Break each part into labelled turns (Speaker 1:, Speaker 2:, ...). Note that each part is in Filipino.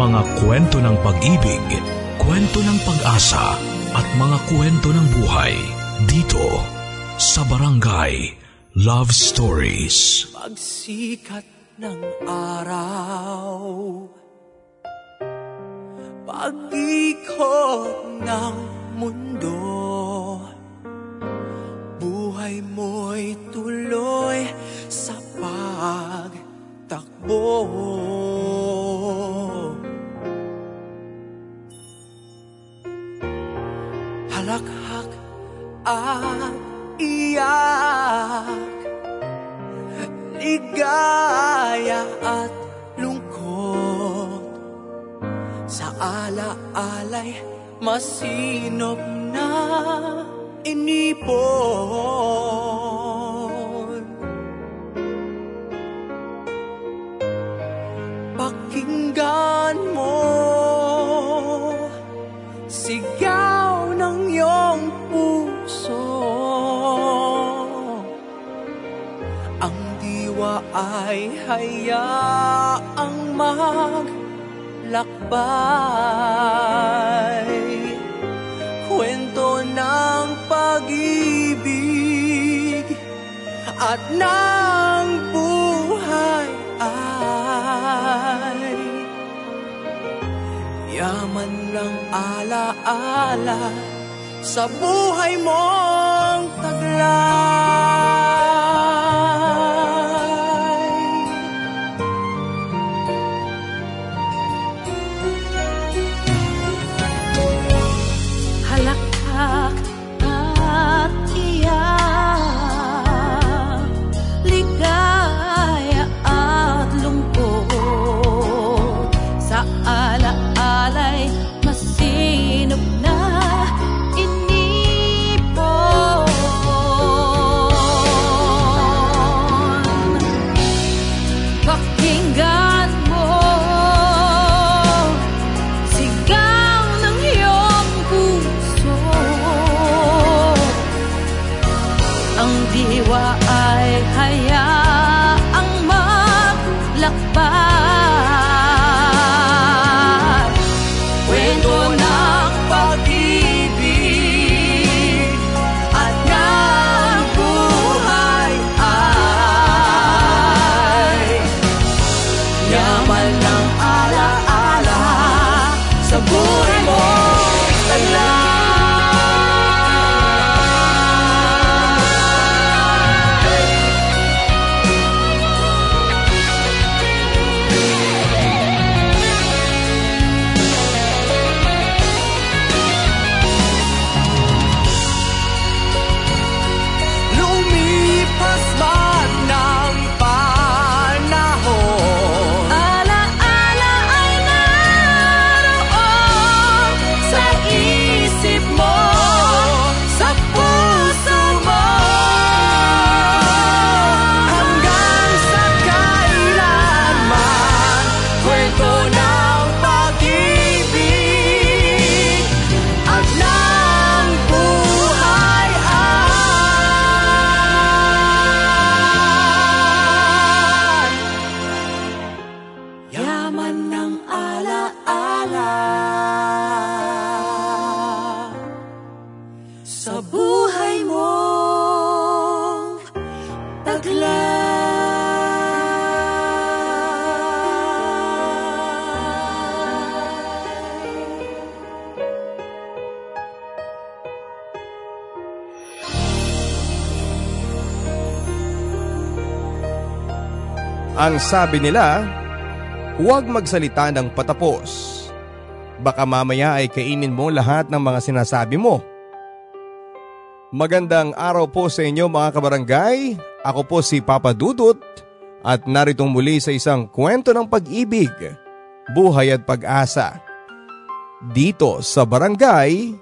Speaker 1: Mga kwento ng pag-ibig, kwento ng pag-asa at mga kwento ng buhay dito sa Barangay Love Stories.
Speaker 2: Pagsikat ng araw Pag-ikot ng mundo masinop Ang
Speaker 3: sabi nila, huwag magsalita ng patapos. Baka mamaya ay kainin mo lahat ng mga sinasabi mo. Magandang araw po sa inyo mga kabarangay. Ako po si Papa Dudut at naritong muli sa isang kwento ng pag-ibig, buhay at pag-asa. Dito sa Barangay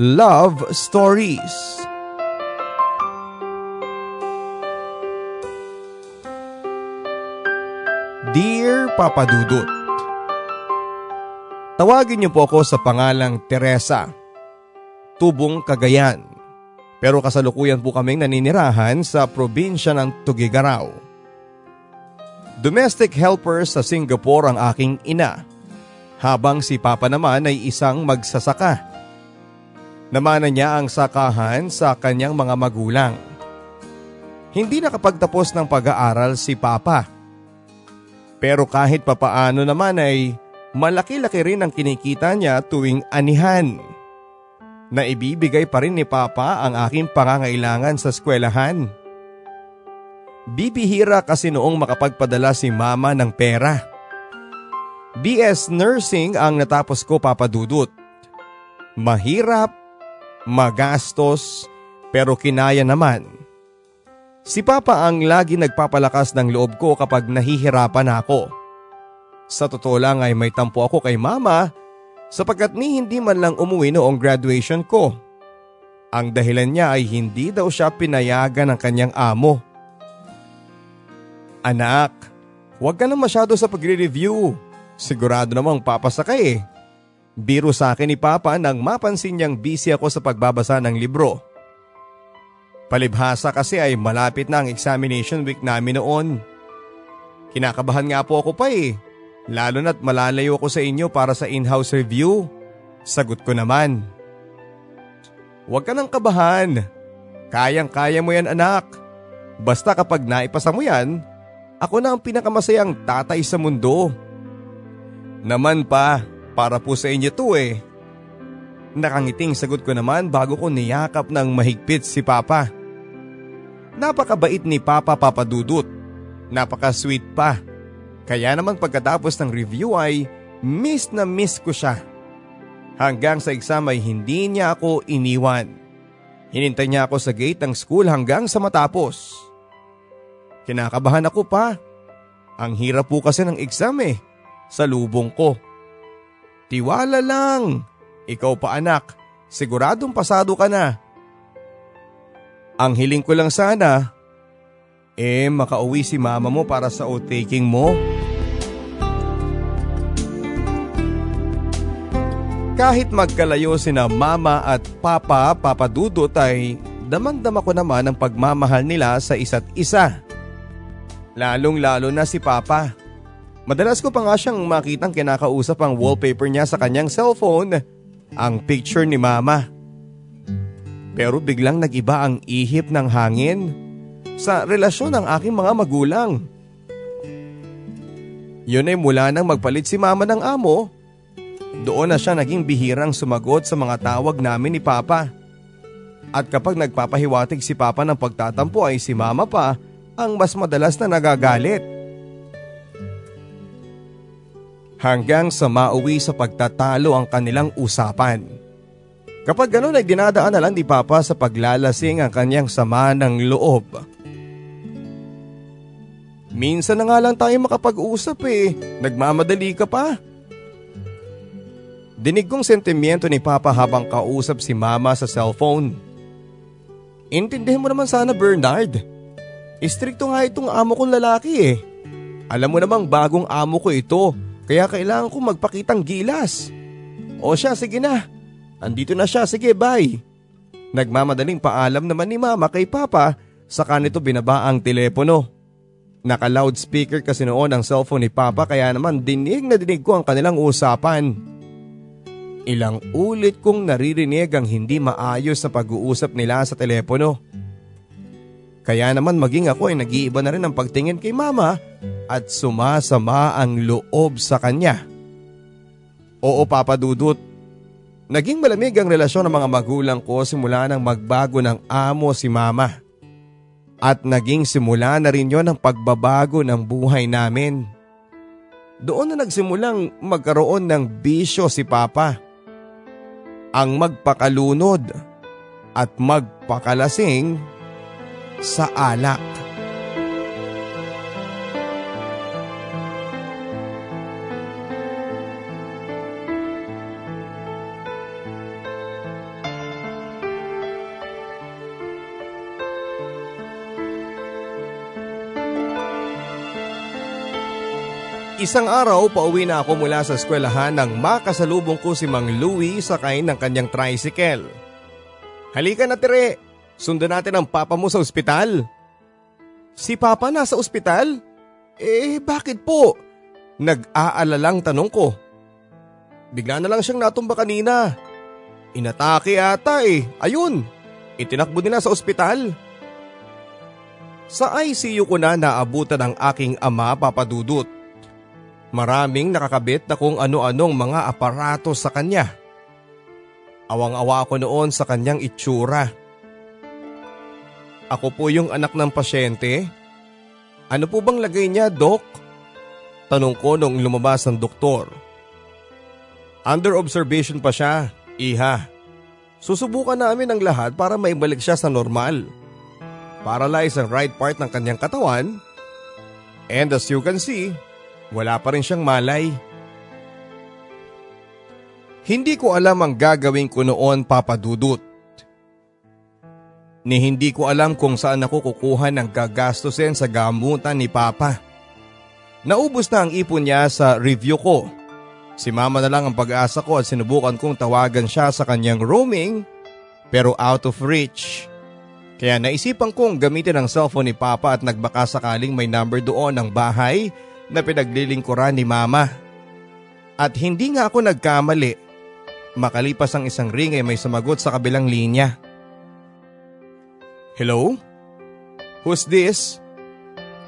Speaker 3: Love Stories. Dear Papa Dudut, Tawagin niyo po ako sa pangalang Teresa, Tubong Cagayan. Pero kasalukuyan po kaming naninirahan sa probinsya ng Tugigaraw. Domestic helper sa Singapore ang aking ina Habang si Papa naman ay isang magsasaka. Namana niya ang sakahan sa kanyang mga magulang. Hindi nakapagtapos ng pag-aaral si Papa. Pero kahit papaano naman ay malaki-laki rin ang kinikita niya tuwing anihan. Na ibibigay pa rin ni Papa ang aking pangangailangan sa eskwelahan. Bibihira kasi noong makapagpadala si Mama ng pera. BS Nursing ang natapos ko papadudot. Mahirap, magastos, pero kinaya naman. Si Papa ang lagi nagpapalakas ng loob ko kapag nahihirapan ako. Sa totoo lang ay may tampo ako kay Mama sapagkat ni hindi man lang umuwi noong graduation ko. Ang dahilan niya ay hindi daw siya pinayagan ng kanyang amo. Anak, huwag ka na masyado sa pagre-review. Sigurado namang papasa ka eh. Biro sa akin ni Papa nang mapansin niyang busy ako sa pagbabasa ng libro. Palibhasa kasi ay malapit na ang examination week namin noon. Kinakabahan nga po ako pa eh. Lalo na't malalayo ako sa inyo para sa in-house review. Sagot ko naman. Huwag ka nang kabahan. Kayang-kaya mo yan anak. Basta kapag naipasa mo yan, ako na ang pinakamasayang tatay sa mundo. Naman pa, para po sa inyo to eh. Nakangiting sagot ko naman bago ko niyakap ng mahigpit si Papa. Napakabait ni Papa Papadudut. Napaka-sweet pa. Kaya naman pagkatapos ng review ay miss na miss ko siya. Hanggang sa exam ay hindi niya ako iniwan. Hinintay niya ako sa gate ng school hanggang sa matapos. Kinakabahan ako pa. Ang hirap po kasi ng exam eh sa lubong ko. Tiwala lang. Ikaw pa anak, siguradong pasado ka na. Ang hiling ko lang sana, eh makauwi si mama mo para sa oath-taking mo. Kahit magkalayo sina mama at papa papadudot ay damang-dama ko naman ang pagmamahal nila sa isa't isa. Lalong lalo na si papa. Madalas ko pa nga siyang makitang kinakausap ang wallpaper niya sa kanyang cellphone, ang picture ni mama. Pero biglang nagiba ang ihip ng hangin sa relasyon ng aking mga magulang. Yun ay mula nang magpalit si mama ng amo, doon na siya naging bihirang sumagot sa mga tawag namin ni Papa. At kapag nagpapahiwatig si Papa ng pagtatampo ay si Mama pa ang mas madalas na nagagalit. hanggang sa mauwi sa pagtatalo ang kanilang usapan. Kapag gano'n ay dinadaan na lang ni Papa sa paglalasing ang kanyang sama ng loob. Minsan na nga lang tayo makapag-usap eh, nagmamadali ka pa. Dinig kong sentimiento ni Papa habang kausap si Mama sa cellphone. Intindihin mo naman sana Bernard. Istrikto nga itong amo kong lalaki eh. Alam mo namang bagong amo ko ito kaya kailangan ko magpakitang gilas. O siya, sige na. Andito na siya, sige bye. Nagmamadaling paalam naman ni mama kay papa sa kanito binaba ang telepono. Naka-loudspeaker kasi noon ang cellphone ni papa kaya naman dinig na dinig ko ang kanilang usapan. Ilang ulit kong naririnig ang hindi maayos sa pag-uusap nila sa telepono. Kaya naman maging ako ay nag-iiba na rin ang pagtingin kay mama at sumasama ang loob sa kanya. Oo Papa Dudut, naging malamig ang relasyon ng mga magulang ko simula nang magbago ng amo si mama. At naging simula na rin yon ang pagbabago ng buhay namin. Doon na nagsimulang magkaroon ng bisyo si Papa. Ang magpakalunod at magpakalasing sa alak. Isang araw pauwi na ako mula sa eskwelahan nang makasalubong ko si Mang Louie sakay ng kanyang tricycle. Halika na tire, sundan natin ang papa mo sa ospital. Si papa nasa ospital? Eh bakit po? Nag-aalalang tanong ko. Bigla na lang siyang natumba kanina. Inatake ata eh. Ayun, itinakbo nila sa ospital. Sa ICU ko na naabutan ang aking ama papadudot. Maraming nakakabit na kung ano-anong mga aparato sa kanya. Awang-awa ako noon sa kanyang itsura. Ako po yung anak ng pasyente. Ano po bang lagay niya, Dok? Tanong ko nung lumabas ng doktor. Under observation pa siya, iha. Susubukan namin ang lahat para maibalik siya sa normal. Paralyze ang right part ng kanyang katawan. And as you can see, wala pa rin siyang malay. Hindi ko alam ang gagawin ko noon papadudot. Ni hindi ko alam kung saan ako kukuha ng gagastusin sa gamutan ni Papa. Naubos na ang ipon niya sa review ko. Si mama na lang ang pag-asa ko at sinubukan kong tawagan siya sa kanyang roaming pero out of reach. Kaya naisipan kong gamitin ang cellphone ni Papa at nagbaka sakaling may number doon ng bahay na pinaglilingkuran ni Mama. At hindi nga ako nagkamali. Makalipas ang isang ring ay may sumagot sa kabilang linya. Hello? Who's this?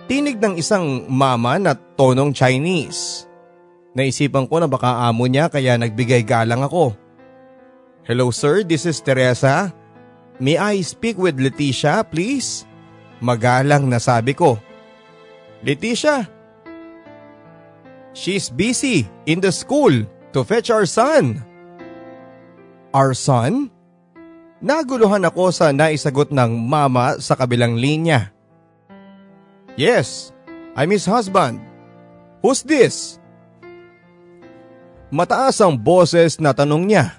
Speaker 3: Tinig ng isang mama na tonong Chinese. Naisipan ko na baka amo niya kaya nagbigay galang ako. Hello sir, this is Teresa. May I speak with Leticia please? Magalang na sabi ko. Leticia? She's busy in the school to fetch our son. Our son? Naguluhan ako sa naisagot ng mama sa kabilang linya. Yes, I'm his husband. Who's this? Mataas ang boses na tanong niya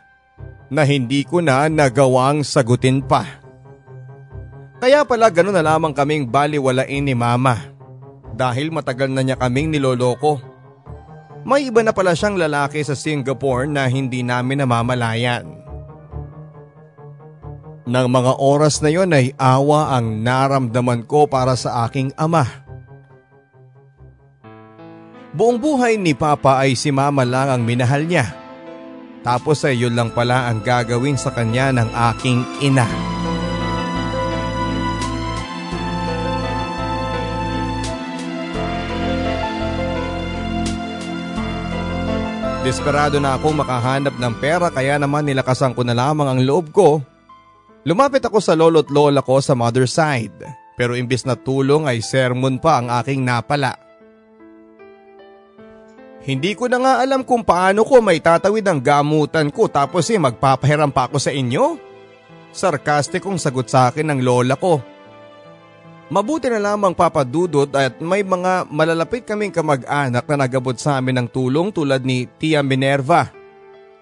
Speaker 3: na hindi ko na nagawang sagutin pa. Kaya pala gano'n na lamang kaming baliwalain ni mama dahil matagal na niya kaming niloloko. May iba na pala siyang lalaki sa Singapore na hindi namin namamalayan. Nang mga oras na yon ay awa ang naramdaman ko para sa aking ama. Buong buhay ni Papa ay si Mama lang ang minahal niya. Tapos ay yun lang pala ang gagawin sa kanya ng aking ina. Desperado na akong makahanap ng pera kaya naman nilakasan ko na lamang ang loob ko Lumapit ako sa lolo't lola ko sa mother side pero imbis na tulong ay sermon pa ang aking napala. Hindi ko na nga alam kung paano ko may tatawid ang gamutan ko tapos eh magpapahiram pa ako sa inyo. Sarkastikong sagot sa akin ng lola ko. Mabuti na lamang papadudot at may mga malalapit kaming kamag-anak na nagabot sa amin ng tulong tulad ni Tia Minerva,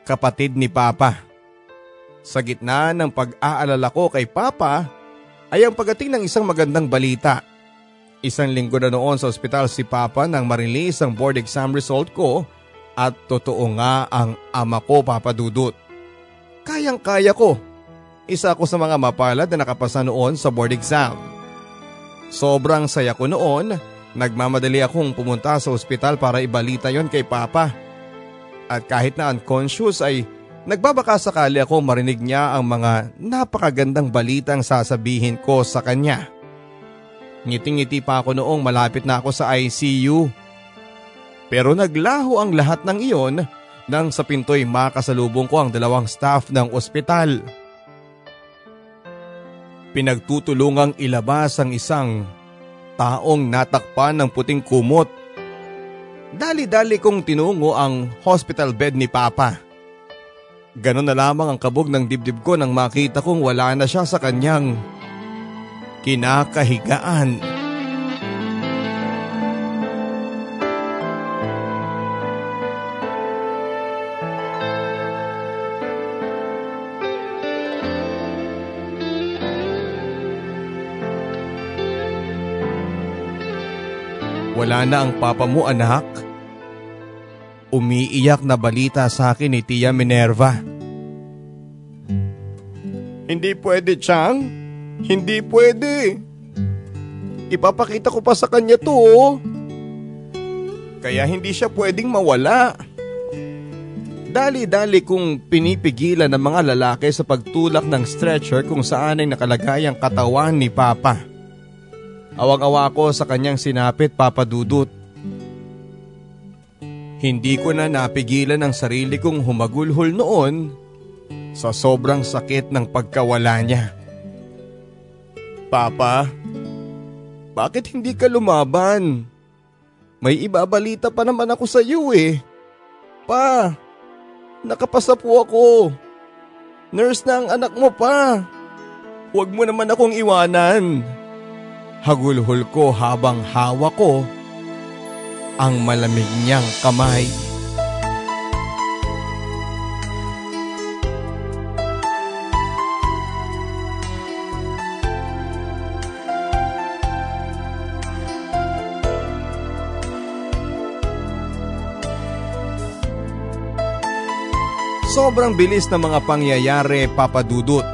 Speaker 3: kapatid ni Papa. Sa gitna ng pag-aalala ko kay Papa ay ang pagating ng isang magandang balita. Isang linggo na noon sa ospital si Papa nang marilis ang board exam result ko at totoo nga ang ama ko Papa Dudut. Kayang-kaya ko. Isa ako sa mga mapalad na nakapasa noon sa board exam. Sobrang saya ko noon, nagmamadali akong pumunta sa ospital para ibalita yon kay Papa. At kahit na unconscious ay Nagbabaka sakali ako marinig niya ang mga napakagandang balitang sasabihin ko sa kanya. Ngiting-ngiti pa ako noong malapit na ako sa ICU. Pero naglaho ang lahat ng iyon nang sa pinto'y makasalubong ko ang dalawang staff ng ospital. Pinagtutulungang ilabas ang isang taong natakpan ng puting kumot. Dali-dali kong tinungo ang hospital bed ni Papa. Ganon na lamang ang kabog ng dibdib ko nang makita kong wala na siya sa kanyang kinakahigaan. Wala na ang papa mo anak. Umiiyak na balita sa akin ni Tia Minerva. Hindi pwede, Chang. Hindi pwede. Ipapakita ko pa sa kanya to. Oh. Kaya hindi siya pwedeng mawala. Dali-dali kong pinipigilan ng mga lalaki sa pagtulak ng stretcher kung saan ay nakalagay ang katawan ni Papa. Awang-awa ko sa kanyang sinapit Papa Dudut. Hindi ko na napigilan ang sarili kong humagulhol noon sa sobrang sakit ng pagkawala niya. Papa, bakit hindi ka lumaban? May ibabalita pa naman ako sa iyo eh. Pa, Nakapasa po ako. Nurse na ang anak mo pa. Huwag mo naman akong iwanan. Hagulhol ko habang hawak ko ang malamig niyang kamay. Sobrang bilis ng mga pangyayari papadudot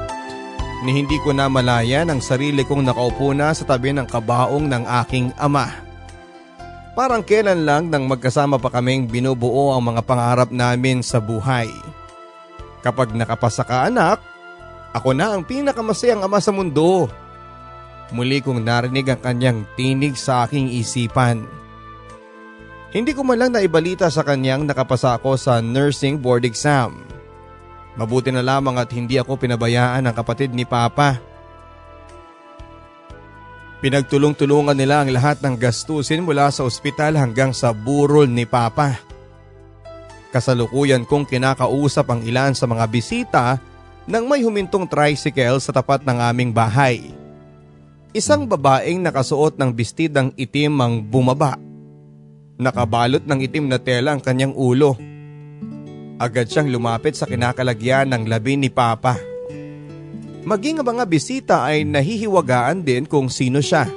Speaker 3: ni hindi ko na malaya ang sarili kong nakaupo na sa tabi ng kabaong ng aking ama. Parang kailan lang nang magkasama pa kaming binubuo ang mga pangarap namin sa buhay. Kapag nakapasa ka anak, ako na ang pinakamasayang ama sa mundo. Muli kong narinig ang kanyang tinig sa aking isipan. Hindi ko man lang naibalita sa kanyang nakapasa ako sa nursing board exam. Mabuti na lamang at hindi ako pinabayaan ng kapatid ni Papa. Pinagtulong-tulungan nila ang lahat ng gastusin mula sa ospital hanggang sa burol ni Papa. Kasalukuyan kong kinakausap ang ilan sa mga bisita nang may humintong tricycle sa tapat ng aming bahay. Isang babaeng nakasuot ng bestidang itim ang bumaba. Nakabalot ng itim na tela ang kanyang ulo. Agad siyang lumapit sa kinakalagyan ng labi ni Papa. Maging ang mga bisita ay nahihiwagaan din kung sino siya.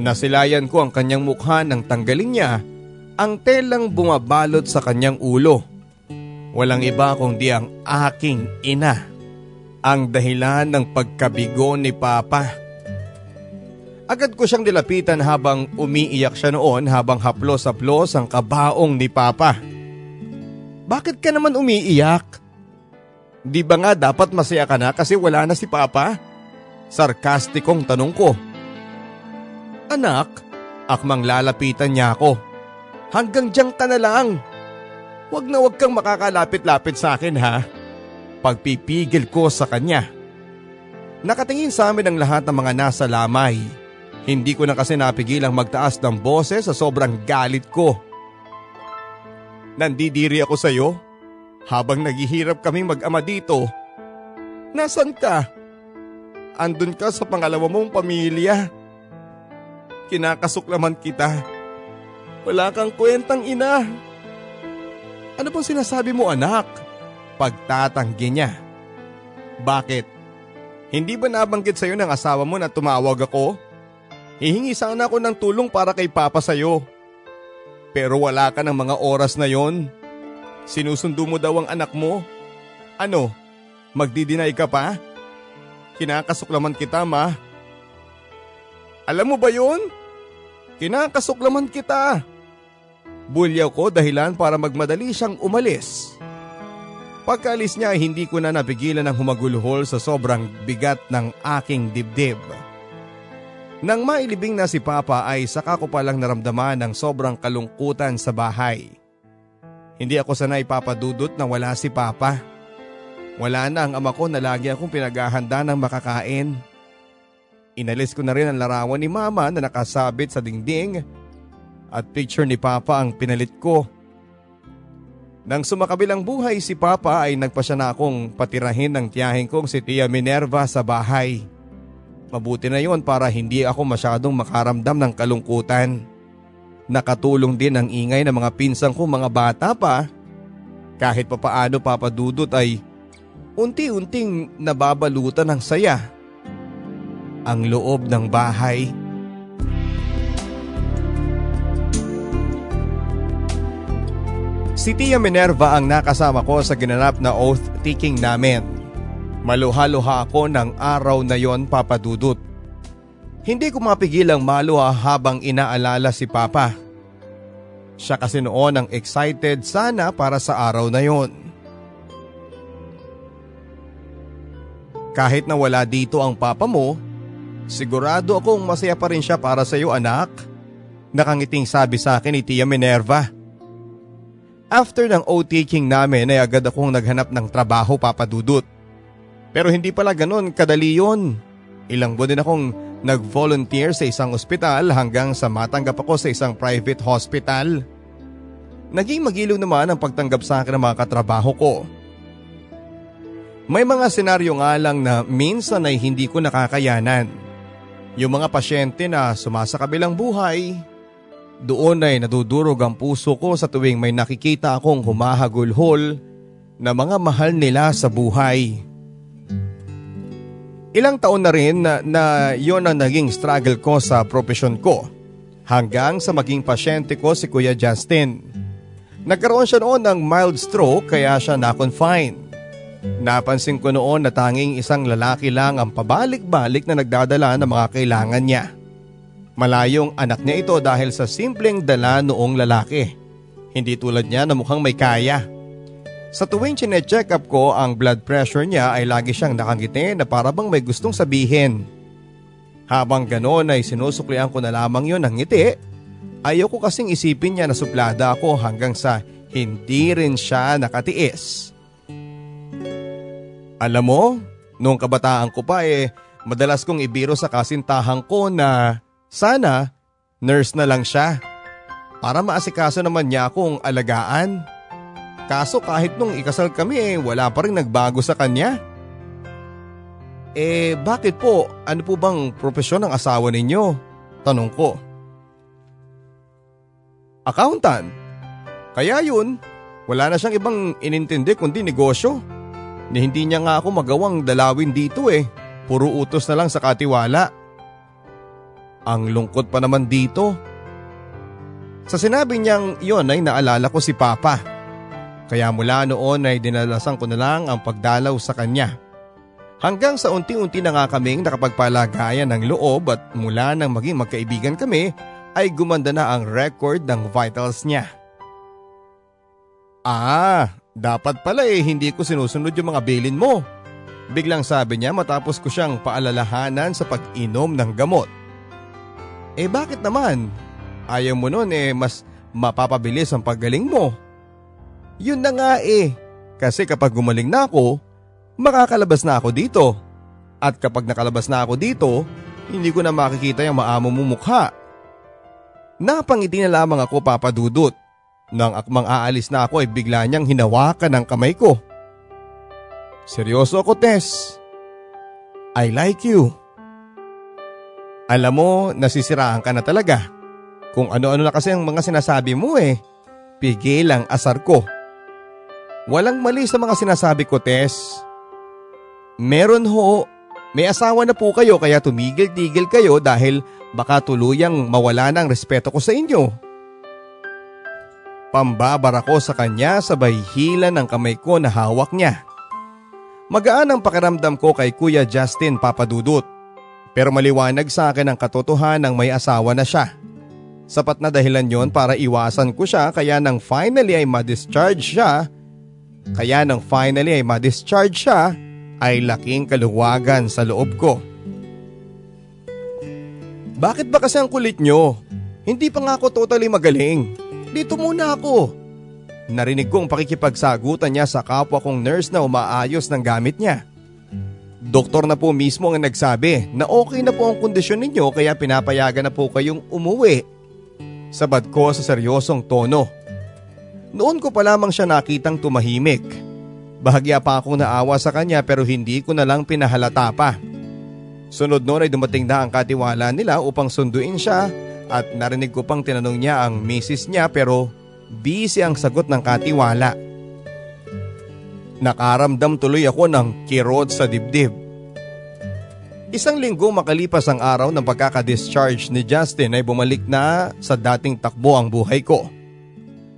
Speaker 3: Nasilayan ko ang kanyang mukha nang tanggalin niya ang telang bumabalot sa kanyang ulo. Walang iba kundi ang aking ina. Ang dahilan ng pagkabigo ni Papa. Agad ko siyang dilapitan habang umiiyak siya noon habang haplos-haplos ang kabaong ni Papa. Bakit ka naman umiiyak? Di ba nga dapat masaya ka na kasi wala na si Papa? Sarkastikong tanong ko. Anak, akmang lalapitan niya ako. Hanggang dyan ka na lang. Huwag na huwag kang makakalapit-lapit sa akin ha. Pagpipigil ko sa kanya. Nakatingin sa amin ang lahat ng mga nasa lamay. Hindi ko na kasi napigilang magtaas ng boses sa sobrang galit ko. Nandidiri ako sa iyo habang naghihirap kaming mag-ama dito. Nasaan ka? Andun ka sa pangalawa mong pamilya. Kinakasuklaman kita. Wala kang kwentang ina. Ano bang sinasabi mo anak? Pagtatanggi niya. Bakit? Hindi ba nabanggit sa'yo ng asawa mo na tumawag ako? Hihingi sana ako ng tulong para kay Papa sa'yo. Pero wala ka ng mga oras na yon. Sinusundo mo daw ang anak mo. Ano? Magdidinay ka pa? Kinakasuklaman kita ma. Alam mo ba yon? Kinakasuklaman kita. Bulyaw ko dahilan para magmadali siyang umalis. Pagkaalis niya hindi ko na napigilan ng humagulhol sa sobrang bigat ng aking dibdib. Nang mailibing na si Papa ay saka ko palang naramdaman ng sobrang kalungkutan sa bahay. Hindi ako sanay papadudot na wala si Papa. Wala na ang ama ko na lagi akong pinaghahanda ng makakain. Inalis ko na rin ang larawan ni Mama na nakasabit sa dingding at picture ni Papa ang pinalit ko. Nang sumakabilang buhay si Papa ay nagpasya na akong patirahin ng tiyahin kong si Tia Minerva sa bahay. Mabuti na yon para hindi ako masyadong makaramdam ng kalungkutan. Nakatulong din ang ingay ng mga pinsang ko mga bata pa. Kahit papaano papadudot ay unti-unting nababalutan ng saya. Ang loob ng bahay. Si Tia Minerva ang nakasama ko sa ginanap na oath-taking namin. Maluha-luha ako ng araw na yon papadudot. Hindi ko mapigilang maluha habang inaalala si Papa. Siya kasi noon ang excited sana para sa araw na yon. Kahit na wala dito ang papa mo, sigurado akong masaya pa rin siya para sa iyo anak. Nakangiting sabi sa akin ni Tia Minerva. After ng O-taking namin ay agad akong naghanap ng trabaho papadudot. Pero hindi pala ganun kadali yun. Ilang buwan din akong nag-volunteer sa isang ospital hanggang sa matanggap ako sa isang private hospital. Naging magiliw naman ang pagtanggap sa akin ng mga katrabaho ko. May mga senaryo nga lang na minsan ay hindi ko nakakayanan. Yung mga pasyente na sumasakabilang buhay, doon ay nadudurog ang puso ko sa tuwing may nakikita akong humahagulhol na mga mahal nila sa buhay. Ilang taon na rin na, na yon ang naging struggle ko sa profesyon ko hanggang sa maging pasyente ko si Kuya Justin. Nagkaroon siya noon ng mild stroke kaya siya na-confine. Napansin ko noon na tanging isang lalaki lang ang pabalik-balik na nagdadala ng mga kailangan niya. Malayong anak niya ito dahil sa simpleng dala noong lalaki. Hindi tulad niya na mukhang may kaya. Sa tuwing chine-check up ko ang blood pressure niya ay lagi siyang nakangiti na para bang may gustong sabihin. Habang ganoon ay sinusuklian ko na lamang yon ng ngiti. Ayaw ko kasing isipin niya na suplada ako hanggang sa hindi rin siya nakatiis. Alam mo, noong kabataan ko pa eh, madalas kong ibiro sa kasintahan ko na sana, nurse na lang siya. Para maasikaso naman niya akong alagaan. Kaso kahit nung ikasal kami eh, wala pa rin nagbago sa kanya. Eh bakit po? Ano po bang propesyon ng asawa ninyo? Tanong ko. Accountant. Kaya yun, wala na siyang ibang inintindi kundi negosyo. Ni hindi niya nga ako magawang dalawin dito eh. Puro utos na lang sa katiwala. Ang lungkot pa naman dito. Sa sinabi niyang yon ay naalala ko si Papa. Kaya mula noon ay dinalasan ko na lang ang pagdalaw sa kanya. Hanggang sa unti-unti na nga kaming nakapagpalagayan ng loob at mula nang maging magkaibigan kami ay gumanda na ang record ng vitals niya. Ah, dapat pala eh hindi ko sinusunod yung mga bilin mo. Biglang sabi niya matapos ko siyang paalalahanan sa pag-inom ng gamot. Eh bakit naman? Ayaw mo nun eh mas mapapabilis ang paggaling mo. Yun na nga eh. Kasi kapag gumaling na ako, makakalabas na ako dito. At kapag nakalabas na ako dito, hindi ko na makikita yung maamo mo mukha. Napangiti na lamang ako papadudot. Nang akmang aalis na ako ay bigla niyang hinawakan ang kamay ko. Seryoso ako Tess. I like you. Alam mo, nasisiraan ka na talaga. Kung ano-ano na kasi ang mga sinasabi mo eh. Pigil ang asar ko. Walang mali sa mga sinasabi ko, Tess. Meron ho. May asawa na po kayo kaya tumigil-tigil kayo dahil baka tuluyang mawala ng respeto ko sa inyo. Pambabara ko sa kanya sabay hila ng kamay ko na hawak niya. Magaan ang pakiramdam ko kay Kuya Justin Papadudut. Pero maliwanag sa akin ang katotohanan ng may asawa na siya. Sapat na dahilan yon para iwasan ko siya kaya nang finally ay ma-discharge siya, kaya nang finally ay ma-discharge siya, ay laking kaluwagan sa loob ko. Bakit ba kasi ang kulit nyo? Hindi pa nga ako totally magaling. Dito muna ako. Narinig kong pakikipagsagutan niya sa kapwa kong nurse na umaayos ng gamit niya. Doktor na po mismo ang nagsabi na okay na po ang kondisyon ninyo kaya pinapayagan na po kayong umuwi. Sabad ko sa seryosong tono. Noon ko pa lamang siya nakitang tumahimik. Bahagya pa akong naawa sa kanya pero hindi ko na lang pinahalata pa. Sunod noon ay dumating na ang katiwala nila upang sunduin siya at narinig ko pang tinanong niya ang misis niya pero busy ang sagot ng katiwala. Nakaramdam tuloy ako ng kirot sa dibdib. Isang linggo makalipas ang araw ng pagkakadischarge ni Justin ay bumalik na sa dating takbo ang buhay ko.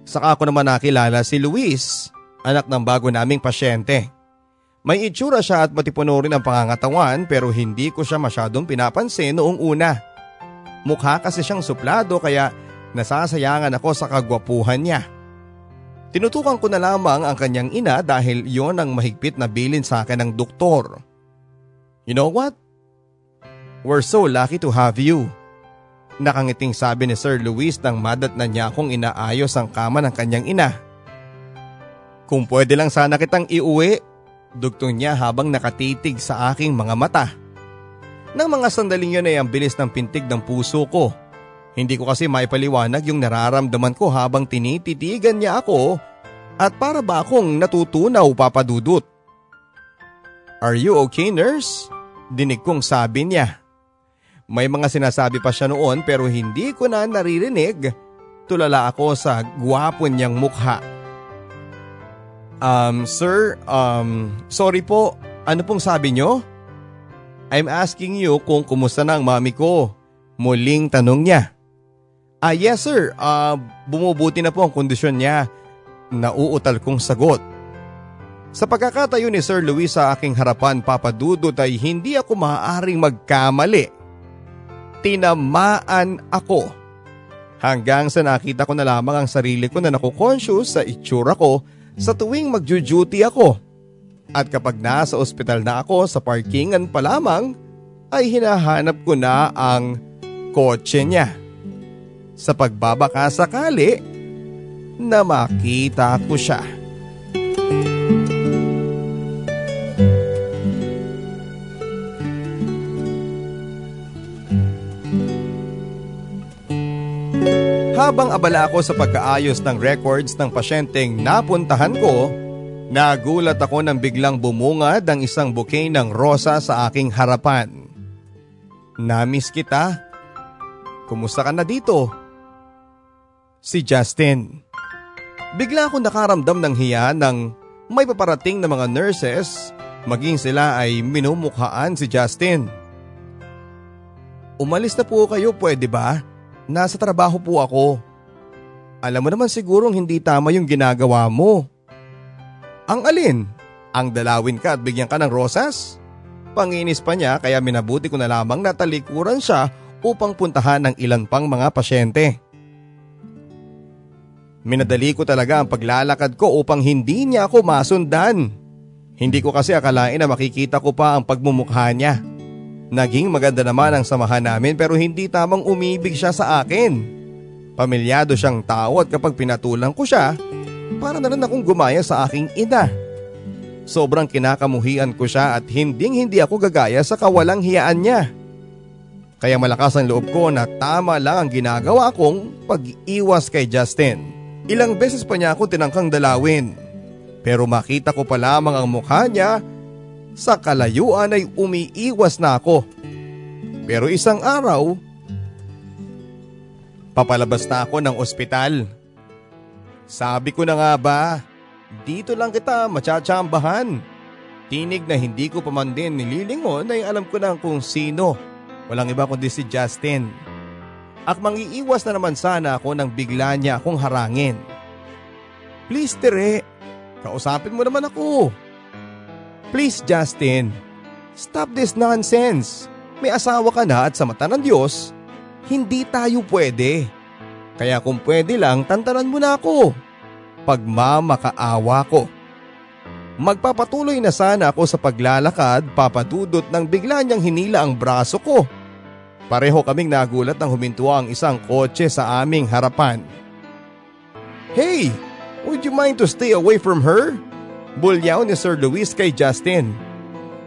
Speaker 3: Saka ako naman nakilala si Luis, anak ng bago naming pasyente. May itsura siya at matipuno rin ang pangangatawan pero hindi ko siya masyadong pinapansin noong una. Mukha kasi siyang suplado kaya Nasasayangan ako sa kagwapuhan niya. Tinutukan ko na lamang ang kanyang ina dahil yon ang mahigpit na bilin sa akin ng doktor. You know what? We're so lucky to have you. Nakangiting sabi ni Sir Luis nang madat na niya akong inaayos ang kama ng kanyang ina. Kung pwede lang sana kitang iuwi, dugtong niya habang nakatitig sa aking mga mata. Nang mga sandaling yun ay ang bilis ng pintig ng puso ko hindi ko kasi maipaliwanag yung nararamdaman ko habang tinititigan niya ako at para ba akong natutunaw papadudot. Are you okay nurse? Dinig kong sabi niya. May mga sinasabi pa siya noon pero hindi ko na naririnig. Tulala ako sa gwapo niyang mukha. Um, sir, um, sorry po. Ano pong sabi niyo? I'm asking you kung kumusta na ang mami ko. Muling tanong niya. Ah yes sir, uh, bumubuti na po ang kondisyon niya. Nauutal kong sagot. Sa pagkakatayo ni Sir Luis sa aking harapan papadudot ay hindi ako maaaring magkamali. Tinamaan ako. Hanggang sa nakita ko na lamang ang sarili ko na nakukonsyos sa itsura ko sa tuwing magjo-duty ako. At kapag nasa ospital na ako sa parkingan pa lamang ay hinahanap ko na ang kotse niya sa pagbabaka sakali na makita ko siya. Habang abala ako sa pagkaayos ng records ng pasyenteng napuntahan ko, nagulat ako nang biglang bumungad ang isang bouquet ng rosa sa aking harapan. Namiss kita. Kumusta ka na dito? si Justin. Bigla akong nakaramdam ng hiya nang may paparating na mga nurses maging sila ay minumukhaan si Justin. Umalis na po kayo pwede ba? Nasa trabaho po ako. Alam mo naman sigurong hindi tama yung ginagawa mo. Ang alin? Ang dalawin ka at bigyan ka ng rosas? Panginis pa niya kaya minabuti ko na lamang na talikuran siya upang puntahan ng ilan pang mga pasyente. Minadali ko talaga ang paglalakad ko upang hindi niya ako masundan. Hindi ko kasi akalain na makikita ko pa ang pagmumukha niya. Naging maganda naman ang samahan namin pero hindi tamang umibig siya sa akin. Pamilyado siyang tao at kapag pinatulang ko siya, para na rin akong gumaya sa aking ina. Sobrang kinakamuhian ko siya at hinding hindi ako gagaya sa kawalang hiyaan niya. Kaya malakas ang loob ko na tama lang ang ginagawa kong pag-iwas kay Justin. Ilang beses pa niya ako tinangkang dalawin. Pero makita ko pa lamang ang mukha niya, sa kalayuan ay umiiwas na ako. Pero isang araw, papalabas na ako ng ospital. Sabi ko na nga ba, dito lang kita matsatsambahan. Tinig na hindi ko pa man din nililingon ay alam ko na kung sino. Walang iba kundi si Justin. At mangiiwas na naman sana ako nang bigla niya akong harangin. Please Tere, kausapin mo naman ako. Please Justin, stop this nonsense. May asawa ka na at sa mata ng Diyos, hindi tayo pwede. Kaya kung pwede lang, tantanan mo na ako. Pagmamakaawa ko. Magpapatuloy na sana ako sa paglalakad, papadudot nang bigla niyang hinila ang braso ko Pareho kaming nagulat nang huminto ang isang kotse sa aming harapan. Hey! Would you mind to stay away from her? Bulyaw ni Sir Luis kay Justin.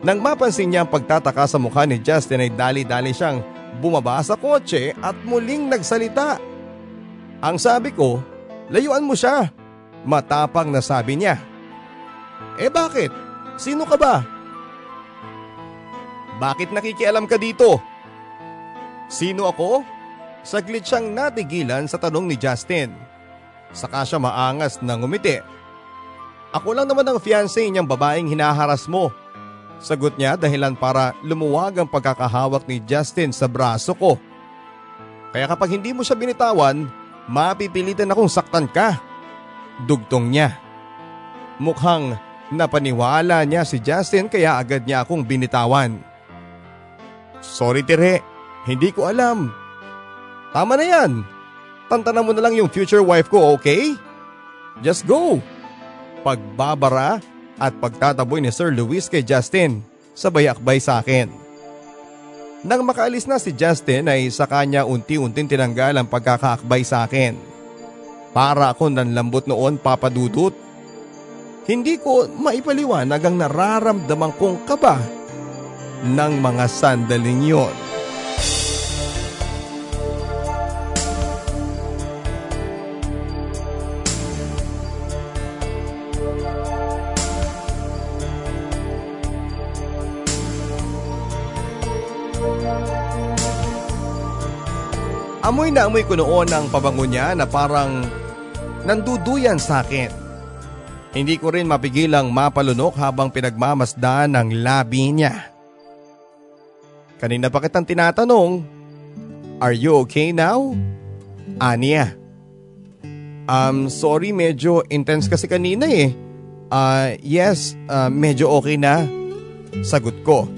Speaker 3: Nang mapansin niya ang pagtataka sa mukha ni Justin ay dali-dali siyang bumaba sa kotse at muling nagsalita. Ang sabi ko, layuan mo siya. Matapang na sabi niya. Eh bakit? Sino ka ba? Bakit nakikialam ka dito? Sino ako? Saglit siyang natigilan sa tanong ni Justin. Saka siya maangas na ngumiti. Ako lang naman ang fiancé niyang babaeng hinaharas mo. Sagot niya dahilan para lumuwag ang pagkakahawak ni Justin sa braso ko. Kaya kapag hindi mo siya binitawan, mapipilitan akong saktan ka. Dugtong niya. Mukhang napaniwala niya si Justin kaya agad niya akong binitawan. Sorry Tere, hindi ko alam. Tama na yan. tantanan mo na lang yung future wife ko, okay? Just go! Pagbabara at pagtataboy ni Sir Luis kay Justin, sabay akbay sa akin. Nang makaalis na si Justin ay sa kanya unti-unting tinanggal ang pagkakaakbay sa akin. Para ako nanlambot noon papadudot. Hindi ko maipaliwanag ang nararamdaman kong kaba ng mga sandaling yon. Amoy na amoy ko noon ang pabango niya na parang nanduduyan sa akin. Hindi ko rin mapigilang mapalunok habang pinagmamasdan ng labi niya. Kanina pa kitang tinatanong, Are you okay now? Ania. Um, sorry medyo intense kasi kanina eh. Uh, yes, uh, medyo okay na. Sagot ko.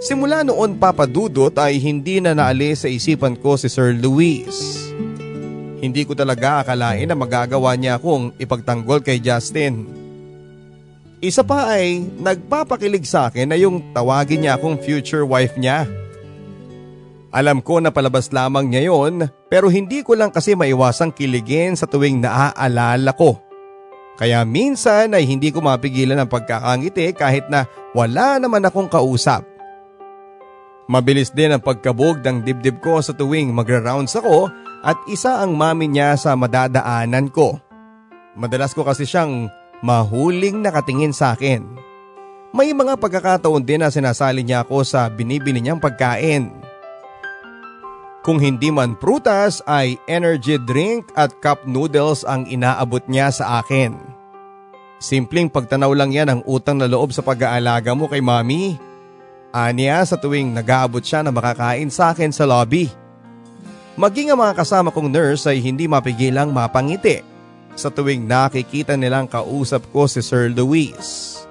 Speaker 3: Simula noon papadudot ay hindi na naalis sa isipan ko si Sir Luis. Hindi ko talaga akalain na magagawa niya akong ipagtanggol kay Justin. Isa pa ay nagpapakilig sa akin na yung tawagin niya akong future wife niya. Alam ko na palabas lamang niya yon pero hindi ko lang kasi maiwasang kiligin sa tuwing naaalala ko. Kaya minsan ay hindi ko mapigilan ang pagkakangiti kahit na wala naman akong kausap. Mabilis din ang pagkabog ng dibdib ko sa tuwing magra-rounds ako at isa ang mami niya sa madadaanan ko. Madalas ko kasi siyang mahuling nakatingin sa akin. May mga pagkakataon din na sinasali niya ako sa binibili niyang pagkain. Kung hindi man prutas ay energy drink at cup noodles ang inaabot niya sa akin. Simpleng pagtanaw lang yan ang utang na loob sa pag-aalaga mo kay mami. Aniya sa tuwing nag-aabot siya na makakain sa akin sa lobby. Maging ang mga kasama kong nurse ay hindi mapigilang mapangiti sa tuwing nakikita nilang kausap ko si Sir Luis.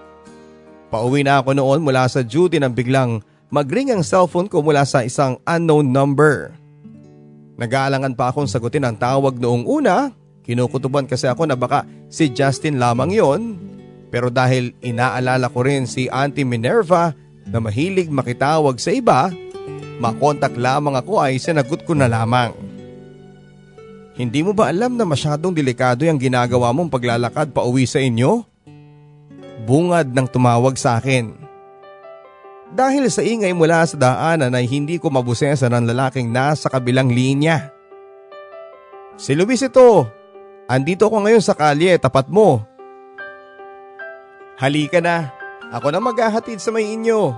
Speaker 3: Pauwi na ako noon mula sa duty nang biglang magring ang cellphone ko mula sa isang unknown number. Nag-aalangan pa akong sagutin ang tawag noong una, kinukutuban kasi ako na baka si Justin lamang yon. Pero dahil inaalala ko rin si Auntie Minerva na mahilig makitawag sa iba, makontak lamang ako ay sinagot ko na lamang. Hindi mo ba alam na masyadong delikado yung ginagawa mong paglalakad pa uwi sa inyo? Bungad ng tumawag sa akin. Dahil sa ingay mula sa daanan ay hindi ko mabusesa ng lalaking nasa kabilang linya. Si Luis ito. Andito ako ngayon sa kalye, tapat mo. Halika na. Ako na maghahatid sa may inyo.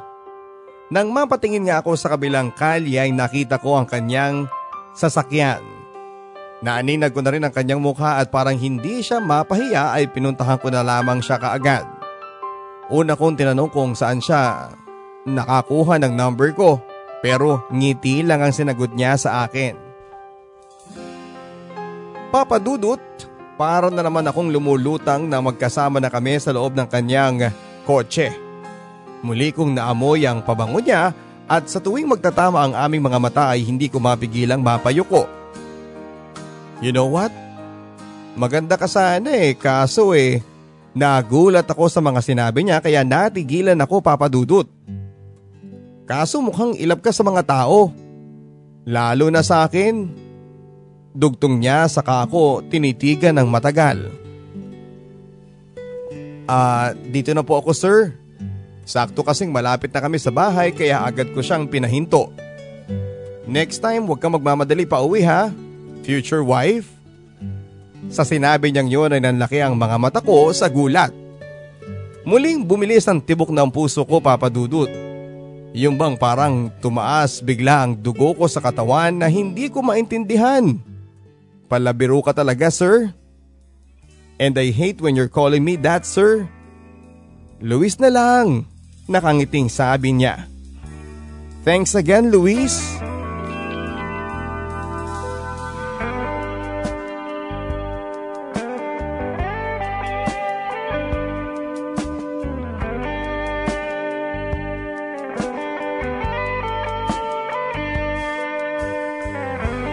Speaker 3: Nang mapatingin nga ako sa kabilang kalye ay nakita ko ang kanyang sasakyan. Naaninag ko na rin ang kanyang mukha at parang hindi siya mapahiya ay pinuntahan ko na lamang siya kaagad. Una kong tinanong kung saan siya nakakuha ng number ko pero ngiti lang ang sinagot niya sa akin. Papadudot, para na naman akong lumulutang na magkasama na kami sa loob ng kanyang kotse. Muli kong naamoy ang pabango niya at sa tuwing magtatama ang aming mga mata ay hindi ko mapigilang mapayuko. You know what? Maganda ka sana eh kaso eh nagulat ako sa mga sinabi niya kaya natigilan ako papadudot. Kaso mukhang ilap ka sa mga tao. Lalo na sa akin. Dugtong niya saka ako tinitigan ng matagal. Ah, dito na po ako sir. Sakto kasing malapit na kami sa bahay kaya agad ko siyang pinahinto. Next time huwag kang magmamadali pa uwi ha, future wife. Sa sinabi niyang yun ay nanlaki ang mga mata ko sa gulat. Muling bumilis ang tibok ng puso ko papadudot. Yung bang parang tumaas bigla ang dugo ko sa katawan na hindi ko maintindihan. Palabiro ka talaga sir. And I hate when you're calling me that, sir. Luis na lang, nakangiting sabi niya. Thanks again, Luis.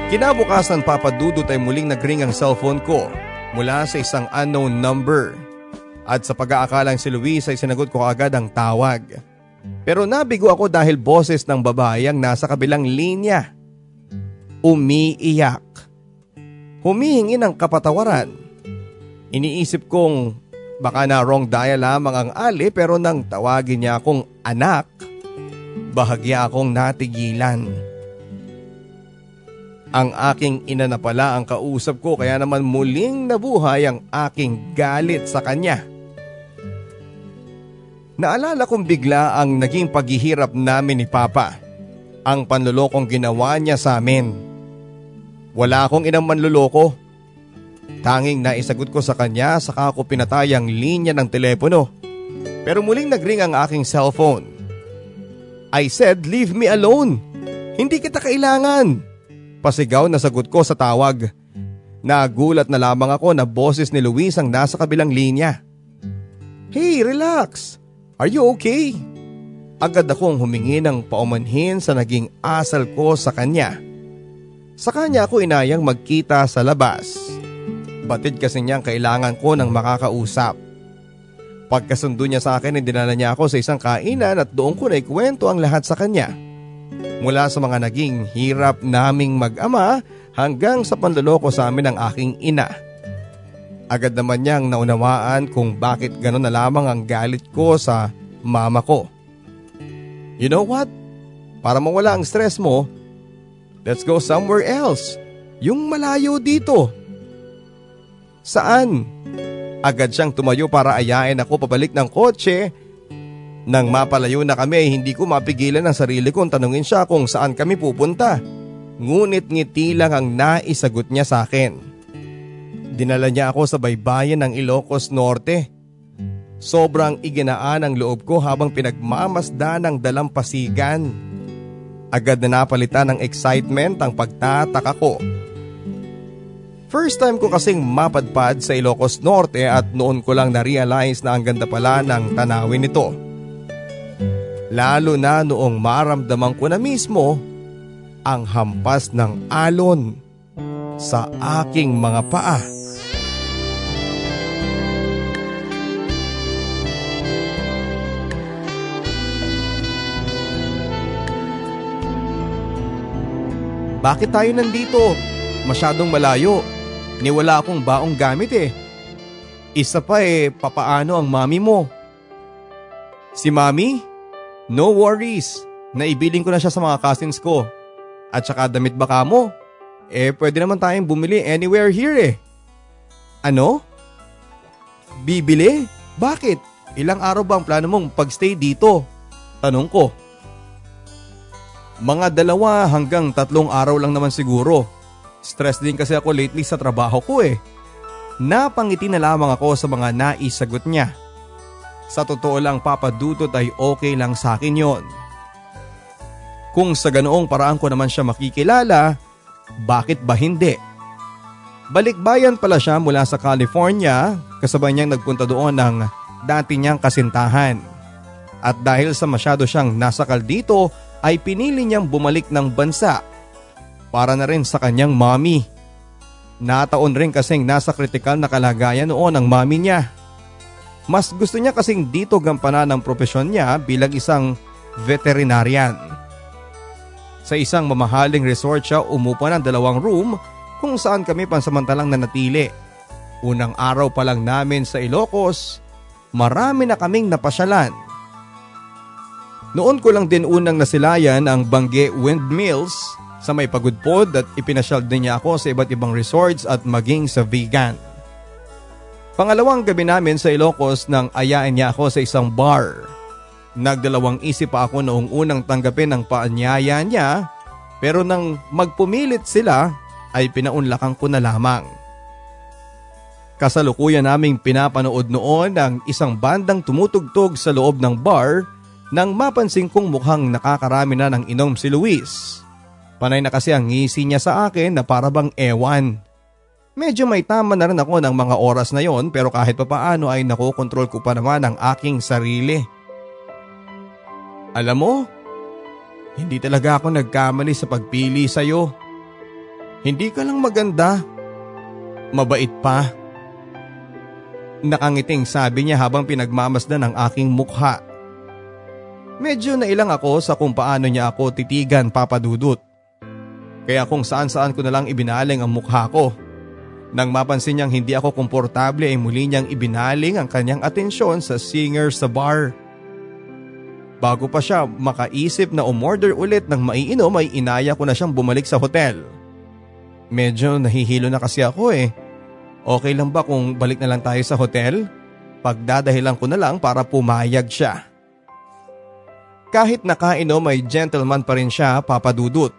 Speaker 3: Kinabukasan papadudot ay muling nagring ang cellphone ko mula sa isang unknown number. At sa pag-aakalang si Luis ay sinagot ko agad ang tawag. Pero nabigo ako dahil boses ng babae ang nasa kabilang linya. Umiiyak. Humihingi ng kapatawaran. Iniisip kong baka na wrong dial lamang ang ali pero nang tawagin niya akong anak, bahagya akong natigilan. Ang aking ina na pala ang kausap ko kaya naman muling nabuhay ang aking galit sa kanya. Naalala kong bigla ang naging paghihirap namin ni Papa. Ang panlulokong ginawa niya sa amin. Wala akong inang manluloko. Tanging naisagot ko sa kanya saka ako pinatay ang linya ng telepono. Pero muling nagring ang aking cellphone. I said leave me alone. Hindi kita kailangan. Pasigaw na sagot ko sa tawag. Nagulat na lamang ako na boses ni Luis ang nasa kabilang linya. Hey, relax. Are you okay? Agad akong humingi ng paumanhin sa naging asal ko sa kanya. Sa kanya ako inayang magkita sa labas. Batid kasi niyang kailangan ko ng makakausap. Pagkasundo niya sa akin, dinala niya ako sa isang kainan at doon ko na ikwento ang lahat sa kanya mula sa mga naging hirap naming mag-ama hanggang sa panloloko sa amin ng aking ina. Agad naman niyang naunawaan kung bakit gano'n na lamang ang galit ko sa mama ko. You know what? Para mawala ang stress mo, let's go somewhere else. Yung malayo dito. Saan? Agad siyang tumayo para ayain ako pabalik ng kotse nang mapalayo na kami hindi ko mapigilan ang sarili kong tanungin siya kung saan kami pupunta. Ngunit ngiti lang ang naisagot niya sa akin. Dinala niya ako sa baybayin ng Ilocos Norte. Sobrang iginaan ang loob ko habang pinagmamasda ng dalampasigan. Agad na napalitan ng excitement ang pagtataka ko. First time ko kasing mapadpad sa Ilocos Norte at noon ko lang na-realize na ang ganda pala ng tanawin nito. Lalo na noong maramdaman ko na mismo ang hampas ng alon sa aking mga paa. Bakit tayo nandito? Masyadong malayo. Niwala akong baong gamit eh. Isa pa eh, papaano ang mami mo? Si mami? No worries, naibiling ko na siya sa mga cousins ko. At saka damit baka mo, eh pwede naman tayong bumili anywhere here eh. Ano? Bibili? Bakit? Ilang araw ba ang plano mong pagstay dito? Tanong ko. Mga dalawa hanggang tatlong araw lang naman siguro. Stress din kasi ako lately sa trabaho ko eh. Napangiti na lamang ako sa mga naisagot niya. Sa totoo lang papadutot ay okay lang sa akin yon. Kung sa ganoong paraan ko naman siya makikilala, bakit ba hindi? Balikbayan pala siya mula sa California kasabay niyang nagpunta doon ng dati niyang kasintahan. At dahil sa masyado siyang nasakal dito ay pinili niyang bumalik ng bansa para na rin sa kanyang mommy. Nataon rin kasing nasa kritikal na kalagayan noon ang mommy niya. Mas gusto niya kasing dito gampanan ang propesyon niya bilang isang veterinarian. Sa isang mamahaling resort siya umupa ng dalawang room kung saan kami pansamantalang nanatili. Unang araw pa lang namin sa Ilocos, marami na kaming napasyalan. Noon ko lang din unang nasilayan ang Bangge Windmills sa may pagudpod at ipinasyal din niya ako sa iba't ibang resorts at maging sa vegan. Pangalawang gabi namin sa Ilocos nang ayain niya ako sa isang bar. Nagdalawang isip pa ako noong unang tanggapin ang paanyaya niya pero nang magpumilit sila ay pinaunlakan ko na lamang. Kasalukuyan naming pinapanood noon ang isang bandang tumutugtog sa loob ng bar nang mapansin kong mukhang nakakarami na ng inom si Luis. Panay na kasi ang ngisi niya sa akin na parabang ewan. Medyo may tama na rin ako ng mga oras na yon pero kahit papaano ay nakokontrol ko pa naman ang aking sarili. Alam mo, hindi talaga ako nagkamali sa pagpili sa iyo. Hindi ka lang maganda. Mabait pa. Nakangiting sabi niya habang pinagmamasdan ang aking mukha. Medyo nailang ako sa kung paano niya ako titigan papadudot. Kaya kung saan saan ko na lang ibinaling ang mukha ko. Nang mapansin niyang hindi ako komportable ay muli niyang ibinaling ang kanyang atensyon sa singer sa bar. Bago pa siya makaisip na umorder ulit ng maiinom ay inaya ko na siyang bumalik sa hotel. Medyo nahihilo na kasi ako eh. Okay lang ba kung balik na lang tayo sa hotel? Pagdadahilan ko na lang para pumayag siya. Kahit nakainom ay gentleman pa rin siya papadudot.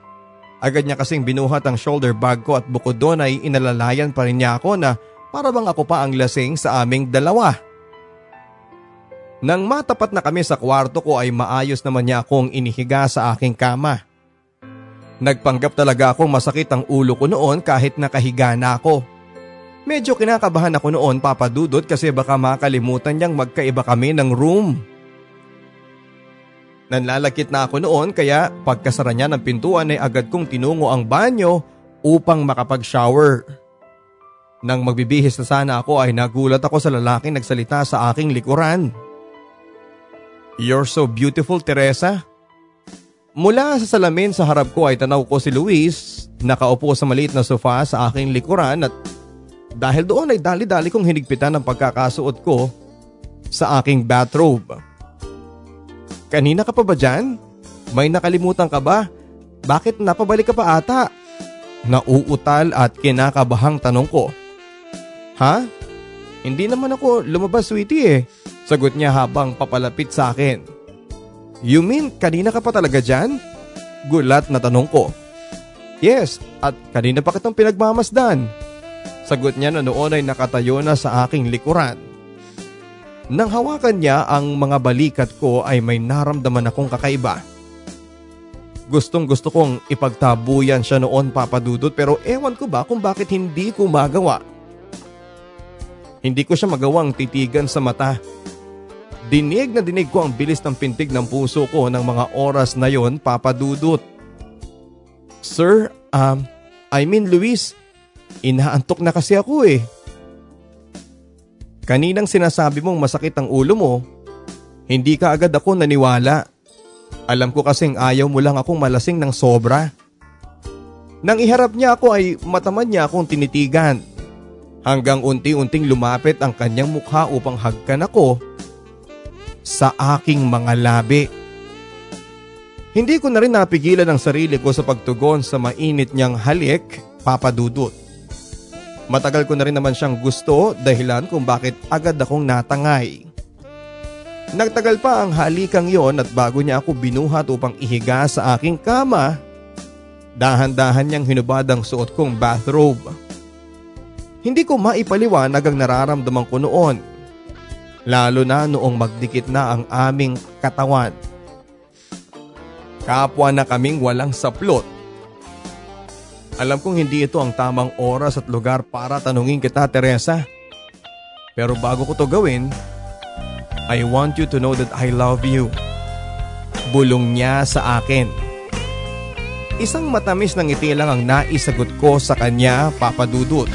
Speaker 3: Agad niya kasing binuhat ang shoulder bag ko at bukod doon ay inalalayan pa rin niya ako na para bang ako pa ang lasing sa aming dalawa. Nang matapat na kami sa kwarto ko ay maayos naman niya akong inihiga sa aking kama. Nagpanggap talaga akong masakit ang ulo ko noon kahit nakahiga na ako. Medyo kinakabahan ako noon papadudot kasi baka makalimutan niyang magkaiba kami ng room. Nanlalakit na ako noon kaya pagkasara niya ng pintuan ay agad kong tinungo ang banyo upang makapag-shower. Nang magbibihis na sana ako ay nagulat ako sa lalaking nagsalita sa aking likuran. You're so beautiful, Teresa. Mula sa salamin sa harap ko ay tanaw ko si Luis, nakaupo sa maliit na sofa sa aking likuran at dahil doon ay dali-dali kong hinigpitan ang pagkakasuot ko sa aking bathrobe. Kanina ka pa ba dyan? May nakalimutan ka ba? Bakit napabalik ka pa ata? Nauutal at kinakabahang tanong ko. Ha? Hindi naman ako lumabas sweetie eh. Sagot niya habang papalapit sa akin. You mean kanina ka pa talaga dyan? Gulat na tanong ko. Yes, at kanina pa kitang pinagmamasdan. Sagot niya na noon ay nakatayo na sa aking likuran. Nang hawakan niya ang mga balikat ko ay may naramdaman akong kakaiba. Gustong gusto kong ipagtabuyan siya noon papadudot pero ewan ko ba kung bakit hindi ko magawa. Hindi ko siya magawang titigan sa mata. Dinig na dinig ko ang bilis ng pintig ng puso ko ng mga oras na yon papadudot. Sir, um, I mean Luis, inaantok na kasi ako eh. Kaninang sinasabi mong masakit ang ulo mo, hindi ka agad ako naniwala. Alam ko kasing ayaw mo lang akong malasing ng sobra. Nang iharap niya ako ay mataman niya akong tinitigan. Hanggang unti-unting lumapit ang kanyang mukha upang hagkan ako sa aking mga labi. Hindi ko na rin napigilan ang sarili ko sa pagtugon sa mainit niyang halik, papadudot. Matagal ko na rin naman siyang gusto dahilan kung bakit agad akong natangay. Nagtagal pa ang halikang yon at bago niya ako binuhat upang ihiga sa aking kama, dahan-dahan niyang hinubad ang suot kong bathrobe. Hindi ko maipaliwanag ang nararamdaman ko noon, lalo na noong magdikit na ang aming katawan. Kapwa na kaming walang saplot alam kong hindi ito ang tamang oras at lugar para tanungin kita, Teresa. Pero bago ko to gawin, I want you to know that I love you. Bulong niya sa akin. Isang matamis na ngiti lang ang naisagot ko sa kanya, Papa Dudut.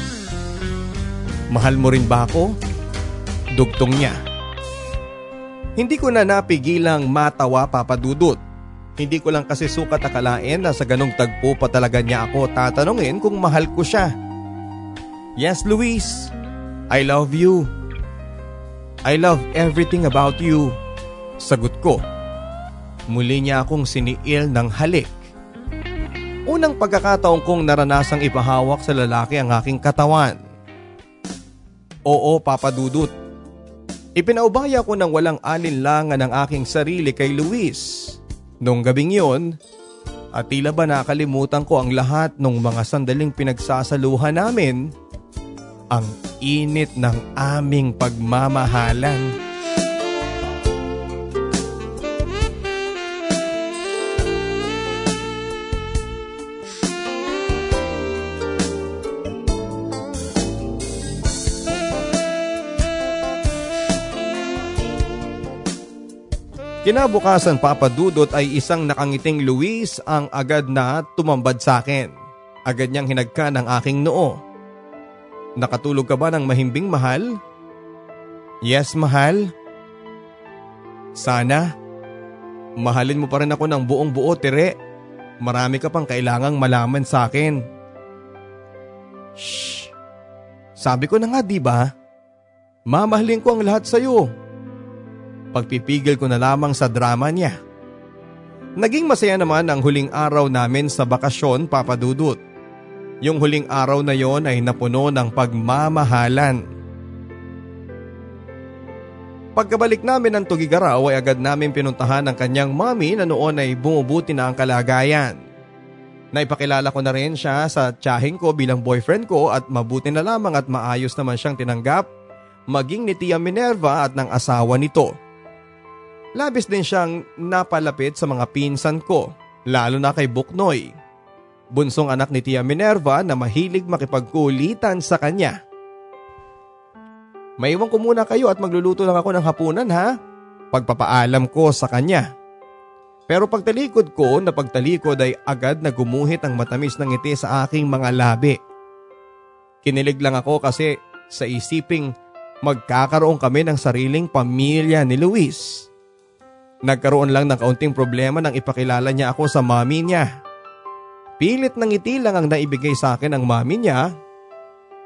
Speaker 3: Mahal mo rin ba ako? Dugtong niya. Hindi ko na napigilang matawa, Papa Dudut. Hindi ko lang kasi sukat akalain na sa ganong tagpo pa talaga niya ako tatanungin kung mahal ko siya. Yes, Luis. I love you. I love everything about you. Sagot ko. Muli niya akong siniil ng halik. Unang pagkakataong kong naranasang ipahawak sa lalaki ang aking katawan. Oo, Papa Dudut. Ipinaubaya ko ng walang alinlangan ang aking sarili kay Luis. Noong gabing yon, at tila ba nakalimutan ko ang lahat ng mga sandaling pinagsasaluhan namin, ang init ng aming pagmamahalan. Kinabukasan papadudot ay isang nakangiting Luis ang agad na tumambad sa akin. Agad niyang hinagka ng aking noo. Nakatulog ka ba ng mahimbing mahal? Yes, mahal. Sana. Mahalin mo pa rin ako ng buong buo, Tere. Marami ka pang kailangang malaman sa akin. Shh. Sabi ko na nga, di ba? Mamahalin ko ang lahat sa iyo. Pagpipigil ko na lamang sa drama niya. Naging masaya naman ang huling araw namin sa bakasyon, Papa Dudut. Yung huling araw na yon ay napuno ng pagmamahalan. Pagkabalik namin ng Tugigaraw ay agad namin pinuntahan ng kanyang mami na noon ay bumubuti na ang kalagayan. Naipakilala ko na rin siya sa tiyahing ko bilang boyfriend ko at mabuti na lamang at maayos naman siyang tinanggap maging ni Tia Minerva at ng asawa nito. Labis din siyang napalapit sa mga pinsan ko, lalo na kay Buknoy. Bunsong anak ni Tia Minerva na mahilig makipagkulitan sa kanya. Maiwan ko muna kayo at magluluto lang ako ng hapunan ha. Pagpapaalam ko sa kanya. Pero pagtalikod ko na pagtalikod ay agad na gumuhit ang matamis ng ngiti sa aking mga labi. Kinilig lang ako kasi sa isiping magkakaroon kami ng sariling pamilya ni Luis. Nagkaroon lang ng kaunting problema nang ipakilala niya ako sa mami niya. Pilit ng ngiti lang ang naibigay sa akin ng mami niya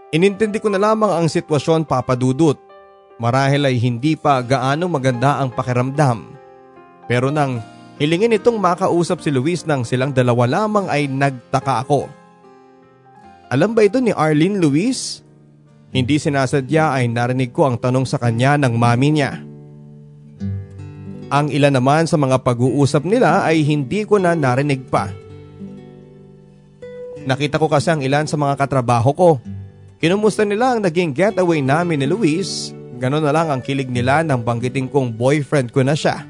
Speaker 3: Inintindi ko na lamang ang sitwasyon papadudot. Marahil ay hindi pa gaano maganda ang pakiramdam. Pero nang hilingin itong makausap si Luis nang silang dalawa lamang ay nagtaka ako. Alam ba ito ni Arlene Luis? Hindi sinasadya ay narinig ko ang tanong sa kanya ng mami niya. Ang ilan naman sa mga pag-uusap nila ay hindi ko na narinig pa. Nakita ko kasi ang ilan sa mga katrabaho ko Kinumusta nila ang naging getaway namin ni Luis, gano'n na lang ang kilig nila nang banggitin kong boyfriend ko na siya.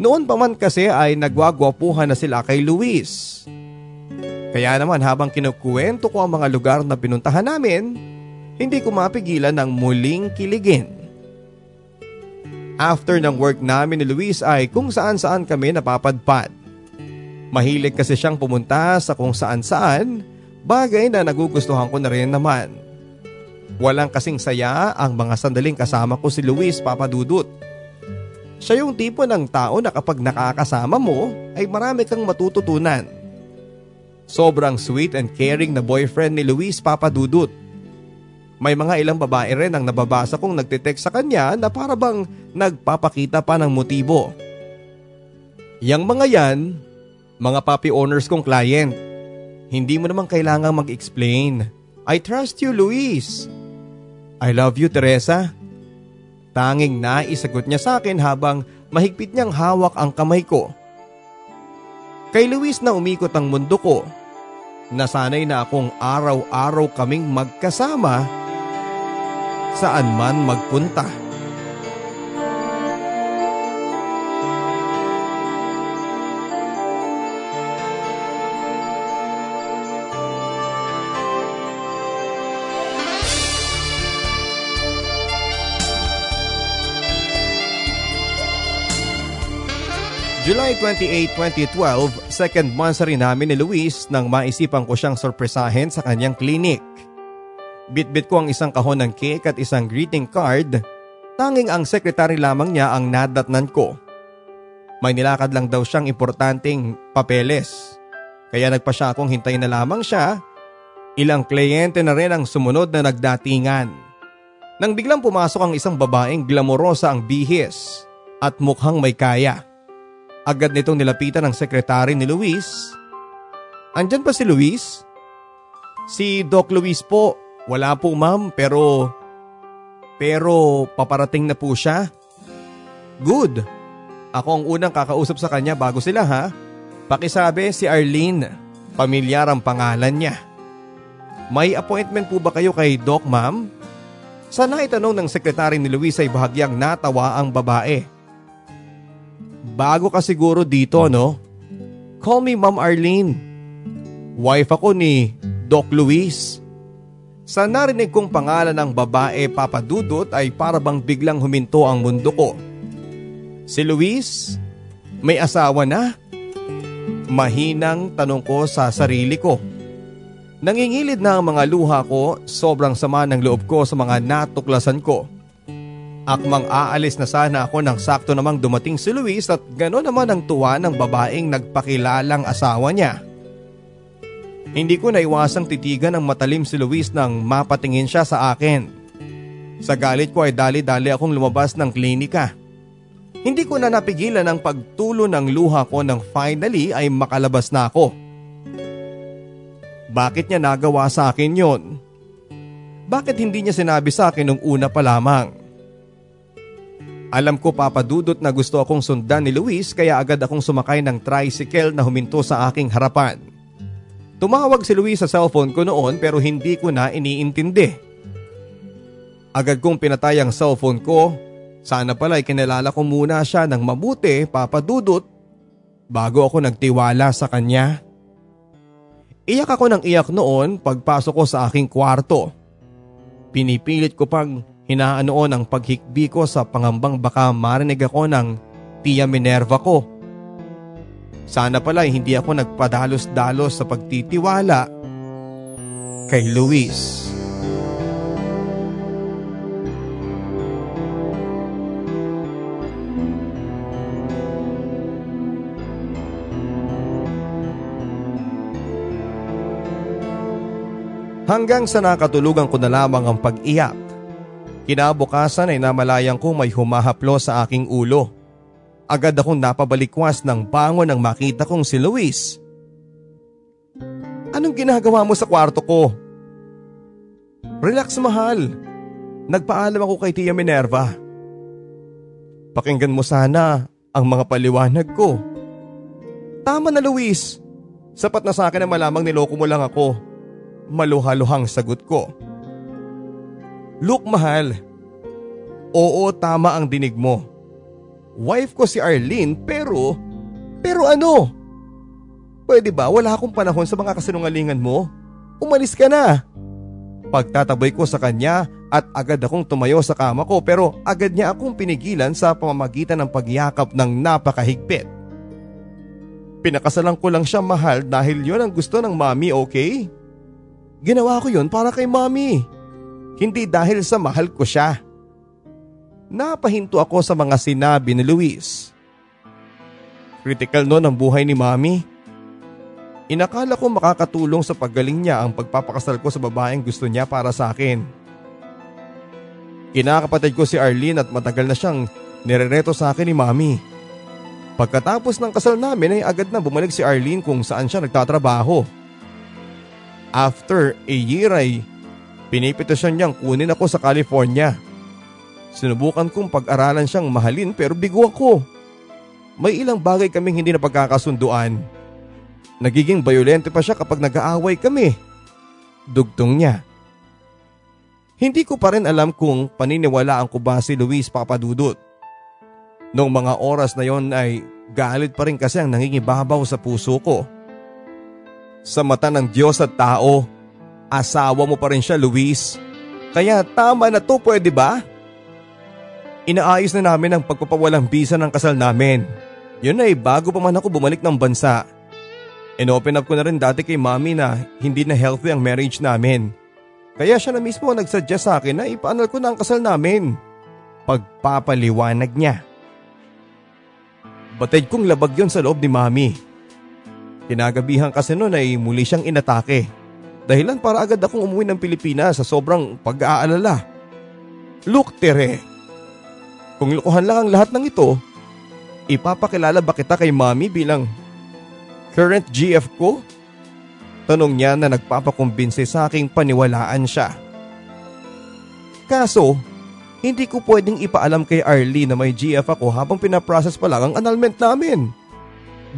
Speaker 3: Noon pa man kasi ay nagwagwapuhan na sila kay Luis. Kaya naman habang kinukwento ko ang mga lugar na pinuntahan namin, hindi ko mapigilan ng muling kiligin. After ng work namin ni Luis ay kung saan saan kami napapadpad. Mahilig kasi siyang pumunta sa kung saan saan Bagay na nagugustuhan ko na rin naman. Walang kasing saya ang mga sandaling kasama ko si Luis Papadudut. Siya yung tipo ng tao na kapag nakakasama mo ay marami kang matututunan. Sobrang sweet and caring na boyfriend ni Luis Papadudut. May mga ilang babae rin ang nababasa kong nagtitext sa kanya na para bang nagpapakita pa ng motibo. Yang mga yan, mga puppy owners kong client. Hindi mo naman kailangang mag-explain. I trust you, Luis. I love you, Teresa. Tanging naisagot niya sa akin habang mahigpit niyang hawak ang kamay ko. Kay Luis na umikot ang mundo ko. Nasanay na akong araw-araw kaming magkasama saan man magpunta. July 28, 2012, second monthsary namin ni Luis nang maisipan ko siyang sorpresahin sa kanyang clinic. Bitbit ko ang isang kahon ng cake at isang greeting card. Tanging ang sekretary lamang niya ang nadatnan ko. May nilakad lang daw siyang importanteng papeles. Kaya nagpa siya akong hintayin na lamang siya. Ilang kliyente na rin ang sumunod na nagdatingan. Nang biglang pumasok ang isang babaeng glamorosa ang bihis at mukhang may kaya. Agad nitong nilapitan ng sekretary ni Luis. Andyan pa si Luis? Si Doc Luis po. Wala po ma'am pero... Pero paparating na po siya. Good. Ako ang unang kakausap sa kanya bago sila ha. Pakisabi si Arlene. Pamilyar ang pangalan niya. May appointment po ba kayo kay Doc ma'am? Sana itanong ng sekretary ni Luis ay bahagyang natawa ang babae. Bago ka siguro dito, no? Call me Ma'am Arlene. Wife ako ni Doc Luis. Sa narinig kong pangalan ng babae papadudot ay parabang biglang huminto ang mundo ko. Si Luis, may asawa na? Mahinang tanong ko sa sarili ko. Nangingilid na ang mga luha ko, sobrang sama ng loob ko sa mga natuklasan ko. Akmang aalis na sana ako nang sakto namang dumating si Luis at gano'n naman ang tuwa ng babaeng nagpakilalang asawa niya. Hindi ko naiwasang titigan ang matalim si Luis nang mapatingin siya sa akin. Sa galit ko ay dali-dali akong lumabas ng klinika. Hindi ko na napigilan ang pagtulo ng luha ko nang finally ay makalabas na ako. Bakit niya nagawa sa akin yon? Bakit hindi niya sinabi sa akin nung una pa lamang? Alam ko papadudot na gusto akong sundan ni Luis kaya agad akong sumakay ng tricycle na huminto sa aking harapan. Tumawag si Luis sa cellphone ko noon pero hindi ko na iniintindi. Agad kong pinatay ang cellphone ko. Sana pala ay kinalala ko muna siya ng mabuti papadudot bago ako nagtiwala sa kanya. Iyak ako ng iyak noon pagpasok ko sa aking kwarto. Pinipilit ko pang hinaanoon ang paghikbi ko sa pangambang baka marinig ako ng tiya Minerva ko. Sana pala hindi ako nagpadalos-dalos sa pagtitiwala kay Luis. Hanggang sa nakatulugan ko na lamang ang pag-iyak. Kinabukasan ay namalayan ko may humahaplo sa aking ulo. Agad akong napabalikwas ng bangon nang makita kong si Luis. Anong ginagawa mo sa kwarto ko? Relax mahal. Nagpaalam ako kay Tia Minerva. Pakinggan mo sana ang mga paliwanag ko. Tama na Luis. Sapat na sa akin na malamang niloko mo lang ako maluhaluhang sagot ko. Look mahal, oo tama ang dinig mo. Wife ko si Arlene pero, pero ano? Pwede ba wala akong panahon sa mga kasinungalingan mo? Umalis ka na. Pagtataboy ko sa kanya at agad akong tumayo sa kama ko pero agad niya akong pinigilan sa pamamagitan ng pagyakap ng napakahigpit. Pinakasalan ko lang siya mahal dahil yon ang gusto ng mami okay? Ginawa ko yon para kay mommy. Hindi dahil sa mahal ko siya. Napahinto ako sa mga sinabi ni Luis. Critical noon ang buhay ni mommy. Inakala ko makakatulong sa paggaling niya ang pagpapakasal ko sa babaeng gusto niya para sa akin. Kinakapatid ko si Arlene at matagal na siyang nirereto sa akin ni Mami. Pagkatapos ng kasal namin ay agad na bumalik si Arlene kung saan siya nagtatrabaho. After a year ay pinipitasyon niyang kunin ako sa California. Sinubukan kong pag-aralan siyang mahalin pero bigo ako. May ilang bagay kaming hindi na pagkakasunduan. Nagiging bayolente pa siya kapag nag-aaway kami. Dugtong niya. Hindi ko pa rin alam kung paniniwalaan ko ba si Luis Papadudut. Noong mga oras na yon ay galit pa rin kasi ang nangingibabaw sa puso ko. Sa mata ng Diyos at tao, asawa mo pa rin siya Luis. Kaya tama na to pwede ba? Inaayos na namin ang pagpapawalang bisa ng kasal namin. Yun ay bago pa man ako bumalik ng bansa. Inopen up ko na rin dati kay mami na hindi na healthy ang marriage namin. Kaya siya na mismo nagsuggest sa akin na ipaanal ko na ang kasal namin. Pagpapaliwanag niya. Batid kong labag yon sa loob ni mami. Kinagabihan kasi noon ay muli siyang inatake. Dahilan para agad akong umuwi ng Pilipinas sa sobrang pag-aalala. Look Tere, kung lukuhan lang ang lahat ng ito, ipapakilala ba kita kay mami bilang current GF ko? Tanong niya na nagpapakumbinse sa aking paniwalaan siya. Kaso, hindi ko pwedeng ipaalam kay Arlie na may GF ako habang pinaprocess pa lang ang annulment namin.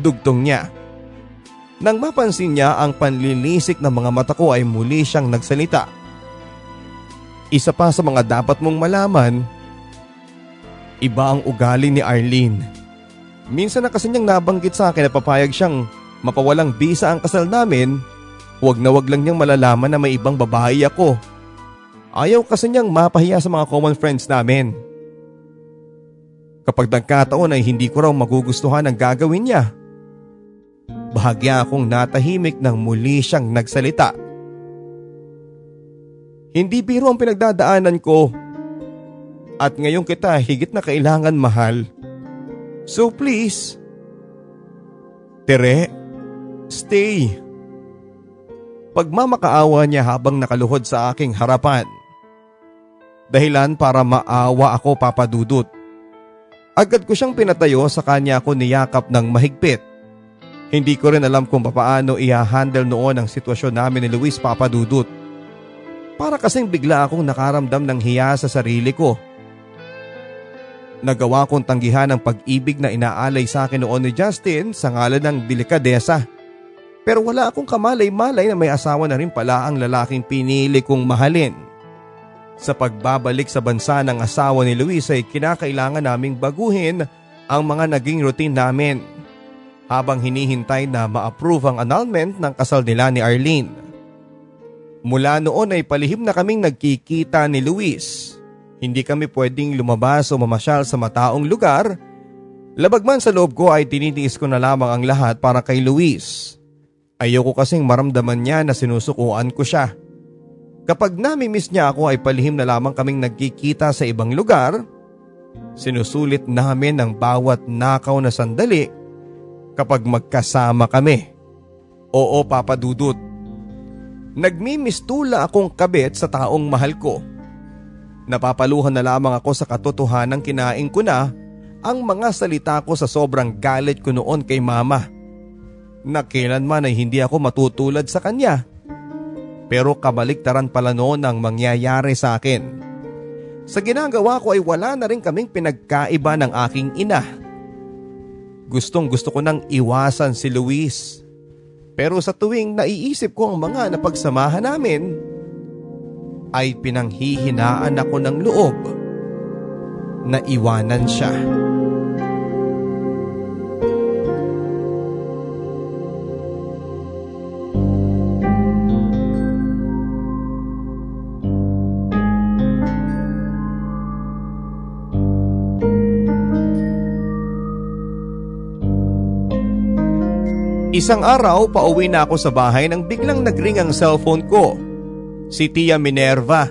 Speaker 3: Dugtong niya. Nang mapansin niya ang panlilisik ng mga mata ko ay muli siyang nagsalita. Isa pa sa mga dapat mong malaman, iba ang ugali ni Arlene. Minsan na kasi niyang nabanggit sa akin na papayag siyang mapawalang bisa ang kasal namin, huwag na wag lang niyang malalaman na may ibang babae ako. Ayaw kasi niyang mapahiya sa mga common friends namin. Kapag nagkataon ay hindi ko raw magugustuhan ang gagawin niya. Bahagya akong natahimik nang muli siyang nagsalita. Hindi biro ang pinagdadaanan ko. At ngayon kita higit na kailangan mahal. So please, Tere, stay. Pagmamakaawa niya habang nakaluhod sa aking harapan. Dahilan para maawa ako papadudot. Agad ko siyang pinatayo sa kanya ako niyakap ng mahigpit. Hindi ko rin alam kung papaano i-handle noon ang sitwasyon namin ni Luis Papadudut. Para kasing bigla akong nakaramdam ng hiya sa sarili ko. Nagawa kong tanggihan ang pag-ibig na inaalay sa akin noon ni Justin sa ngalan ng delikadesa. Pero wala akong kamalay-malay na may asawa na rin pala ang lalaking pinili kong mahalin. Sa pagbabalik sa bansa ng asawa ni Luis ay kinakailangan naming baguhin ang mga naging routine namin habang hinihintay na ma-approve ang annulment ng kasal nila ni Arlene. Mula noon ay palihim na kaming nagkikita ni Luis. Hindi kami pwedeng lumabas o mamasyal sa mataong lugar. Labagman sa loob ko ay tinitiis ko na lamang ang lahat para kay Luis. Ayoko kasing maramdaman niya na sinusukuan ko siya. Kapag namimiss niya ako ay palihim na lamang kaming nagkikita sa ibang lugar. Sinusulit namin ang bawat nakaw na sandali kapag magkasama kami. Oo Papa Dudut. Nagmimistula akong kabit sa taong mahal ko. Napapaluhan na lamang ako sa katotohanan kinain ko na ang mga salita ko sa sobrang galit ko noon kay mama na kailanman ay hindi ako matutulad sa kanya. Pero kabaliktaran pala noon ang mangyayari sa akin. Sa ginagawa ko ay wala na rin kaming pinagkaiba ng aking ina. Gustong gusto ko nang iwasan si Luis. Pero sa tuwing naiisip ko ang mga napagsamahan namin, ay pinanghihinaan ako ng loob na iwanan siya. Isang araw pauwi na ako sa bahay nang biglang nagring ang cellphone ko. Si Tia Minerva.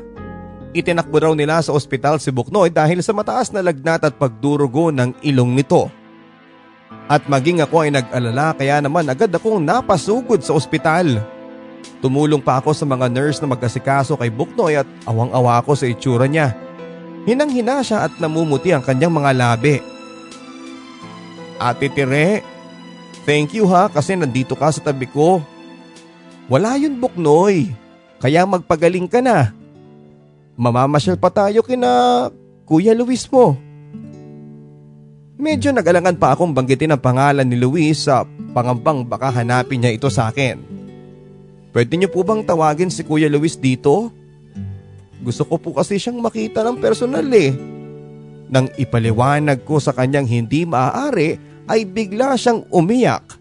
Speaker 3: Itinakbo raw nila sa ospital si Buknoy dahil sa mataas na lagnat at pagdurugo ng ilong nito. At maging ako ay nag-alala kaya naman agad akong napasugod sa ospital. Tumulong pa ako sa mga nurse na mag-asikaso kay Buknoy at awang-awa ako sa itsura niya. Hinang-hina siya at namumuti ang kanyang mga labi. Ate Tire, Thank you ha kasi nandito ka sa tabi ko. Wala yun Buknoy, kaya magpagaling ka na. Mamamasyal pa tayo kina Kuya Luis mo. Medyo nagalangan pa akong banggitin ang pangalan ni Luis sa pangambang baka hanapin niya ito sa akin. Pwede niyo po bang tawagin si Kuya Luis dito? Gusto ko po kasi siyang makita ng personal eh. Nang ipaliwanag ko sa kanyang hindi maaari ay bigla siyang umiyak.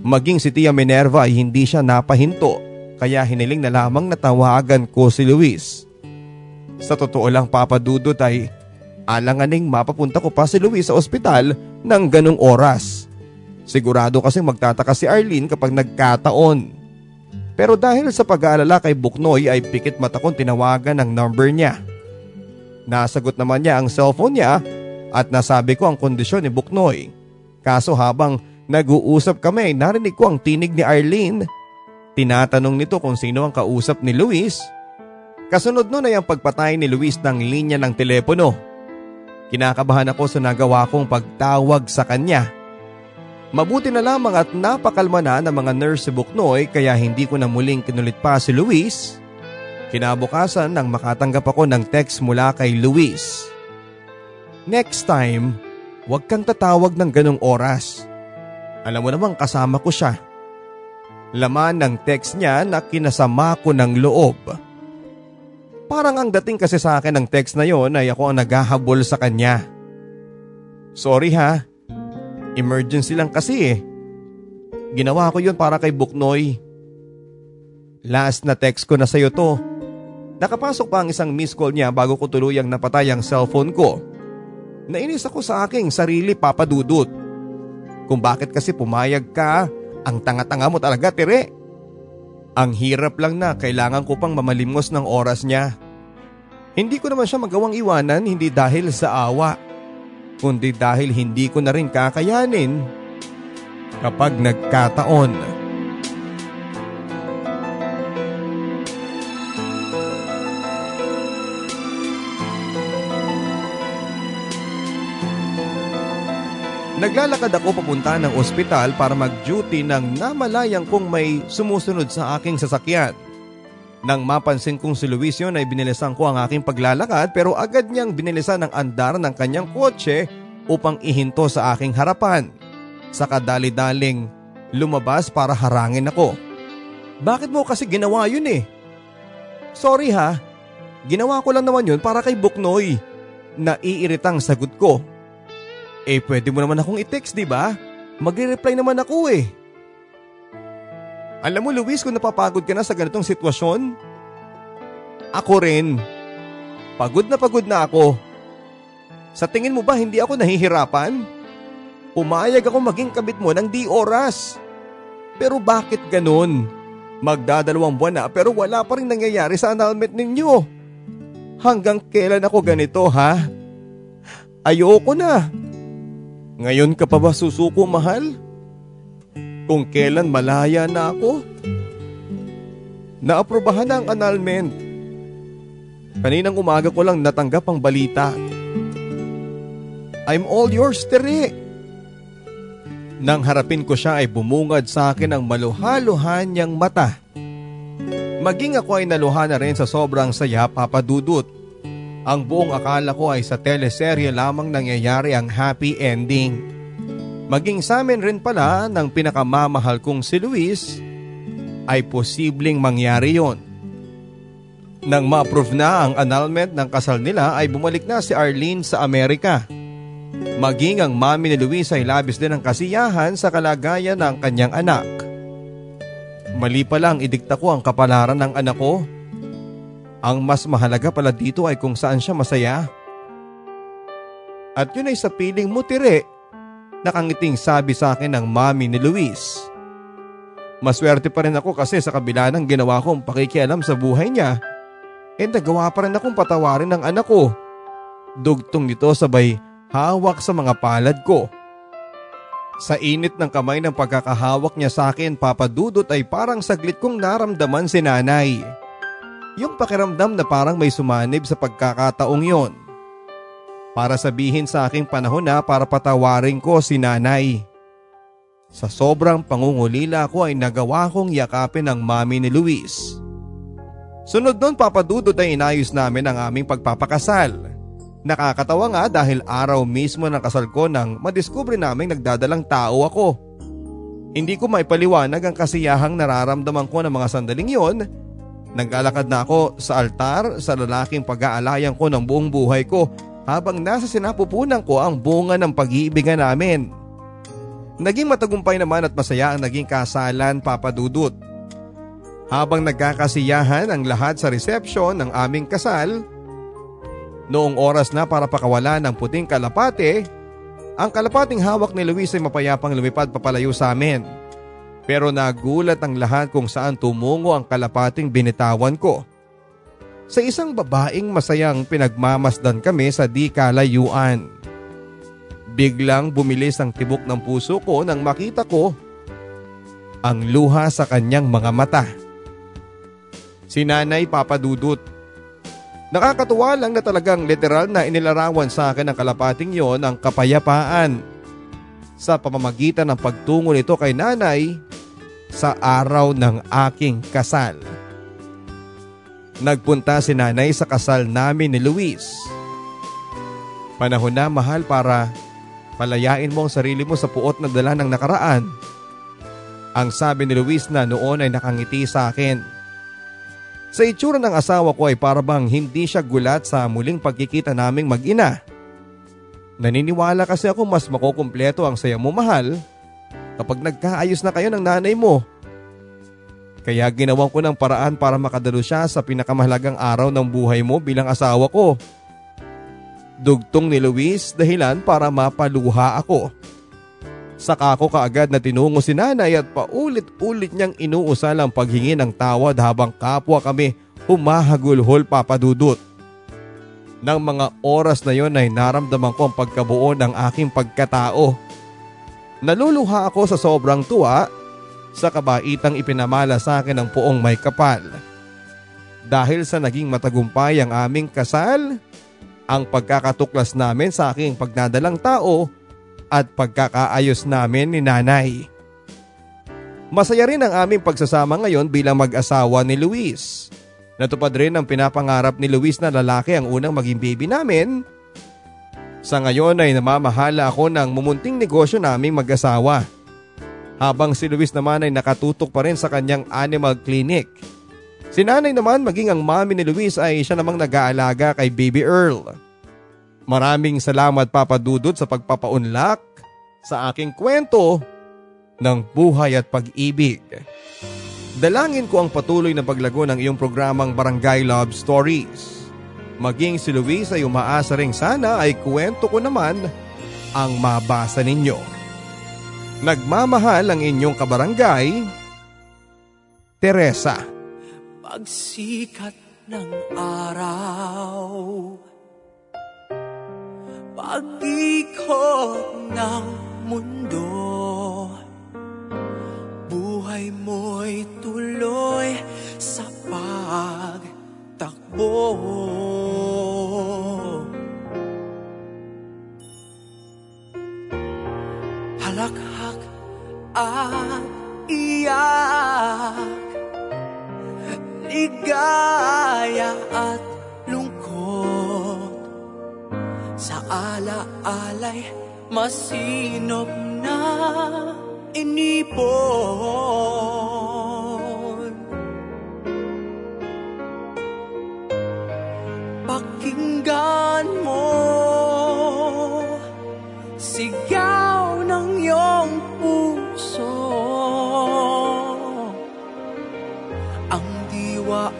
Speaker 3: Maging si Tia Minerva ay hindi siya napahinto kaya hiniling na lamang natawagan ko si Luis. Sa totoo lang papadudot ay alanganing mapapunta ko pa si Luis sa ospital ng ganong oras. Sigurado kasi magtataka si Arlene kapag nagkataon. Pero dahil sa pag-aalala kay Buknoy ay pikit mata kong tinawagan ang number niya. Nasagot naman niya ang cellphone niya at nasabi ko ang kondisyon ni Buknoy. Kaso habang nag-uusap kami narinig ko ang tinig ni Arlene. Tinatanong nito kung sino ang kausap ni Luis. Kasunod nun ay ang pagpatay ni Luis ng linya ng telepono. Kinakabahan ako sa nagawa kong pagtawag sa kanya. Mabuti na lamang at napakalma na ng mga nurse si Buknoy kaya hindi ko na muling kinulit pa si Luis. Kinabukasan nang makatanggap ako ng text mula kay Luis. Next time, Huwag kang tatawag ng ganong oras. Alam mo namang kasama ko siya. Laman ng text niya na kinasama ko ng loob. Parang ang dating kasi sa akin ng text na yon ay ako ang naghahabol sa kanya. Sorry ha. Emergency lang kasi eh. Ginawa ko yun para kay Buknoy. Last na text ko na sa'yo to. Nakapasok pa ang isang miss call niya bago ko tuluyang napatay ang cellphone ko. Nainis ako sa aking sarili papadudot. Kung bakit kasi pumayag ka, ang tanga-tanga mo talaga tire. Ang hirap lang na kailangan ko pang mamalimos ng oras niya. Hindi ko naman siya magawang iwanan hindi dahil sa awa, kundi dahil hindi ko na rin kakayanin kapag nagkataon. Naglalakad ako papunta ng ospital para mag-duty ng namalayang kung may sumusunod sa aking sasakyan. Nang mapansin kong si Luis yun ay binilisan ko ang aking paglalakad pero agad niyang binilisan ang andar ng kanyang kotse upang ihinto sa aking harapan. Sa kadali-daling lumabas para harangin ako. Bakit mo kasi ginawa yun eh? Sorry ha, ginawa ko lang naman yun para kay Buknoy. Naiiritang sagot ko. Eh pwede mo naman akong i-text di ba? Magre-reply naman ako eh. Alam mo Luis kung napapagod ka na sa ganitong sitwasyon? Ako rin. Pagod na pagod na ako. Sa tingin mo ba hindi ako nahihirapan? Pumayag ako maging kabit mo ng di oras. Pero bakit ganun? Magdadalawang buwan na pero wala pa rin nangyayari sa annulment ninyo. Hanggang kailan ako ganito ha? Ayoko na. Ngayon ka pa ba susuko mahal? Kung kailan malaya na ako? Naaprobahan na ang annulment. Kaninang umaga ko lang natanggap ang balita. I'm all yours, Tere. Nang harapin ko siya ay bumungad sa akin ang maluhaluhan niyang mata. Maging ako ay naluha na rin sa sobrang saya papadudot. Ang buong akala ko ay sa teleserye lamang nangyayari ang happy ending. Maging sa amin rin pala ng pinakamamahal kong si Luis ay posibleng mangyari yon. Nang ma-approve na ang annulment ng kasal nila ay bumalik na si Arlene sa Amerika. Maging ang mami ni Luis ay labis din ang kasiyahan sa kalagayan ng kanyang anak. Mali pa lang idikta ko ang kapalaran ng anak ko ang mas mahalaga pala dito ay kung saan siya masaya. At yun ay sa piling mo tire, nakangiting sabi sa akin ng mami ni Luis. Maswerte pa rin ako kasi sa kabila ng ginawa kong pakikialam sa buhay niya, eh nagawa pa rin akong patawarin ng anak ko. Dugtong nito sabay hawak sa mga palad ko. Sa init ng kamay ng pagkakahawak niya sa akin papadudot ay parang saglit kong naramdaman si nanay. Yung pakiramdam na parang may sumanib sa pagkakataong yon. Para sabihin sa aking panahon na para patawarin ko si nanay. Sa sobrang pangungulila ko ay nagawa kong yakapin ang mami ni Luis. Sunod nun papadudod ay inayos namin ang aming pagpapakasal. Nakakatawa nga dahil araw mismo ng kasal ko nang madiskubre naming nagdadalang tao ako. Hindi ko maipaliwanag ang kasiyahang nararamdaman ko ng mga sandaling yon Naglalakad na ako sa altar sa lalaking pag-aalayan ko ng buong buhay ko habang nasa sinapupunan ko ang bunga ng pag-iibigan namin. Naging matagumpay naman at masaya ang naging kasalan papadudot. Habang nagkakasiyahan ang lahat sa resepsyon ng aming kasal, noong oras na para pakawala ng puting kalapate, ang kalapating hawak ni Luis ay mapayapang lumipad papalayo sa amin. Pero nagulat ang lahat kung saan tumungo ang kalapating binitawan ko. Sa isang babaeng masayang pinagmamasdan kami sa di kalayuan. Biglang bumilis ang tibok ng puso ko nang makita ko ang luha sa kanyang mga mata. Si nanay papadudot. Nakakatuwa lang na talagang literal na inilarawan sa akin ng kalapating yon ang kapayapaan. Sa pamamagitan ng pagtungo nito kay nanay sa araw ng aking kasal. Nagpunta si nanay sa kasal namin ni Luis. Panahon na mahal para palayain mo ang sarili mo sa puot na dala ng nakaraan. Ang sabi ni Luis na noon ay nakangiti sa akin. Sa itsura ng asawa ko ay parabang hindi siya gulat sa muling pagkikita naming mag-ina. Naniniwala kasi ako mas makukumpleto ang saya mo mahal kapag nagkaayos na kayo ng nanay mo. Kaya ginawan ko ng paraan para makadalo siya sa pinakamahalagang araw ng buhay mo bilang asawa ko. Dugtong ni Luis dahilan para mapaluha ako. Saka ako kaagad na tinungo si nanay at paulit-ulit niyang inuusal ang paghingi ng tawad habang kapwa kami humahagulhol papadudot. Nang mga oras na yon ay naramdaman ko ang pagkabuo ng aking pagkatao. Naluluha ako sa sobrang tuwa sa kabaitang ipinamala sa akin ng puong may kapal. Dahil sa naging matagumpay ang aming kasal, ang pagkakatuklas namin sa aking pagdadalang tao at pagkakaayos namin ni nanay. Masaya rin ang aming pagsasama ngayon bilang mag-asawa ni Luis. Natupad rin ang pinapangarap ni Luis na lalaki ang unang maging baby namin. Sa ngayon ay namamahala ako ng mumunting negosyo naming mag-asawa. Habang si Luis naman ay nakatutok pa rin sa kanyang animal clinic. Si nanay naman maging ang mami ni Luis ay siya namang nag-aalaga kay baby Earl. Maraming salamat Papa Dudut sa pagpapaunlak sa aking kwento ng buhay at pag-ibig. Dalangin ko ang patuloy na paglago ng iyong programang Barangay Love Stories. Maging si Luis ay umaasa rin sana ay kwento ko naman ang mabasa ninyo. Nagmamahal ang inyong kabarangay, Teresa.
Speaker 2: Pagsikat ng araw pag-ikot ng mundo Buhay mo'y tuloy sa pagtakbo at iyak Ligaya at Sa ala-alay masinop na inipon. Pakinggan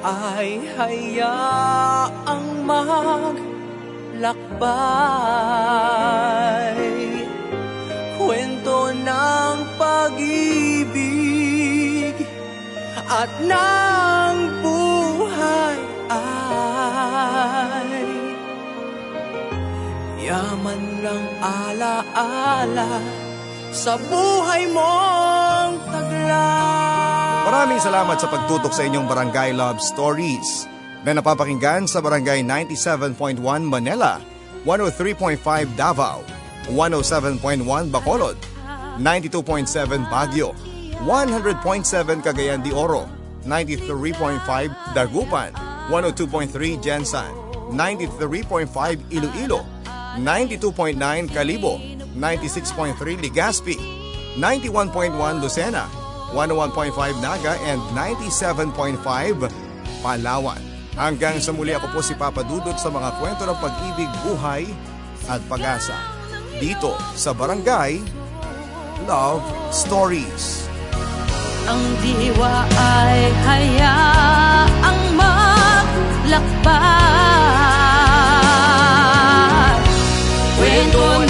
Speaker 2: ay hayaang mag lakbay Kwento ng pag-ibig at ng buhay ay Yaman ng ala-ala sa buhay mong taglay
Speaker 3: Maraming salamat sa pagtutok sa inyong Barangay Love Stories na napapakinggan sa Barangay 97.1 Manila, 103.5 Davao, 107.1 Bacolod, 92.7 Baguio, 100.7 Cagayan de Oro, 93.5 Dagupan, 102.3 Jensan, 93.5 Iloilo, 92.9 Calibo, 96.3 Legazpi, 91.1 Lucena, 101.5 Naga and 97.5 Palawan. Hanggang sa muli ako po si Papa Dudot sa mga kwento ng pag-ibig, buhay at pag-asa. Dito sa Barangay Love Stories.
Speaker 4: Ang diwa ay hayaang maglakbay Kwento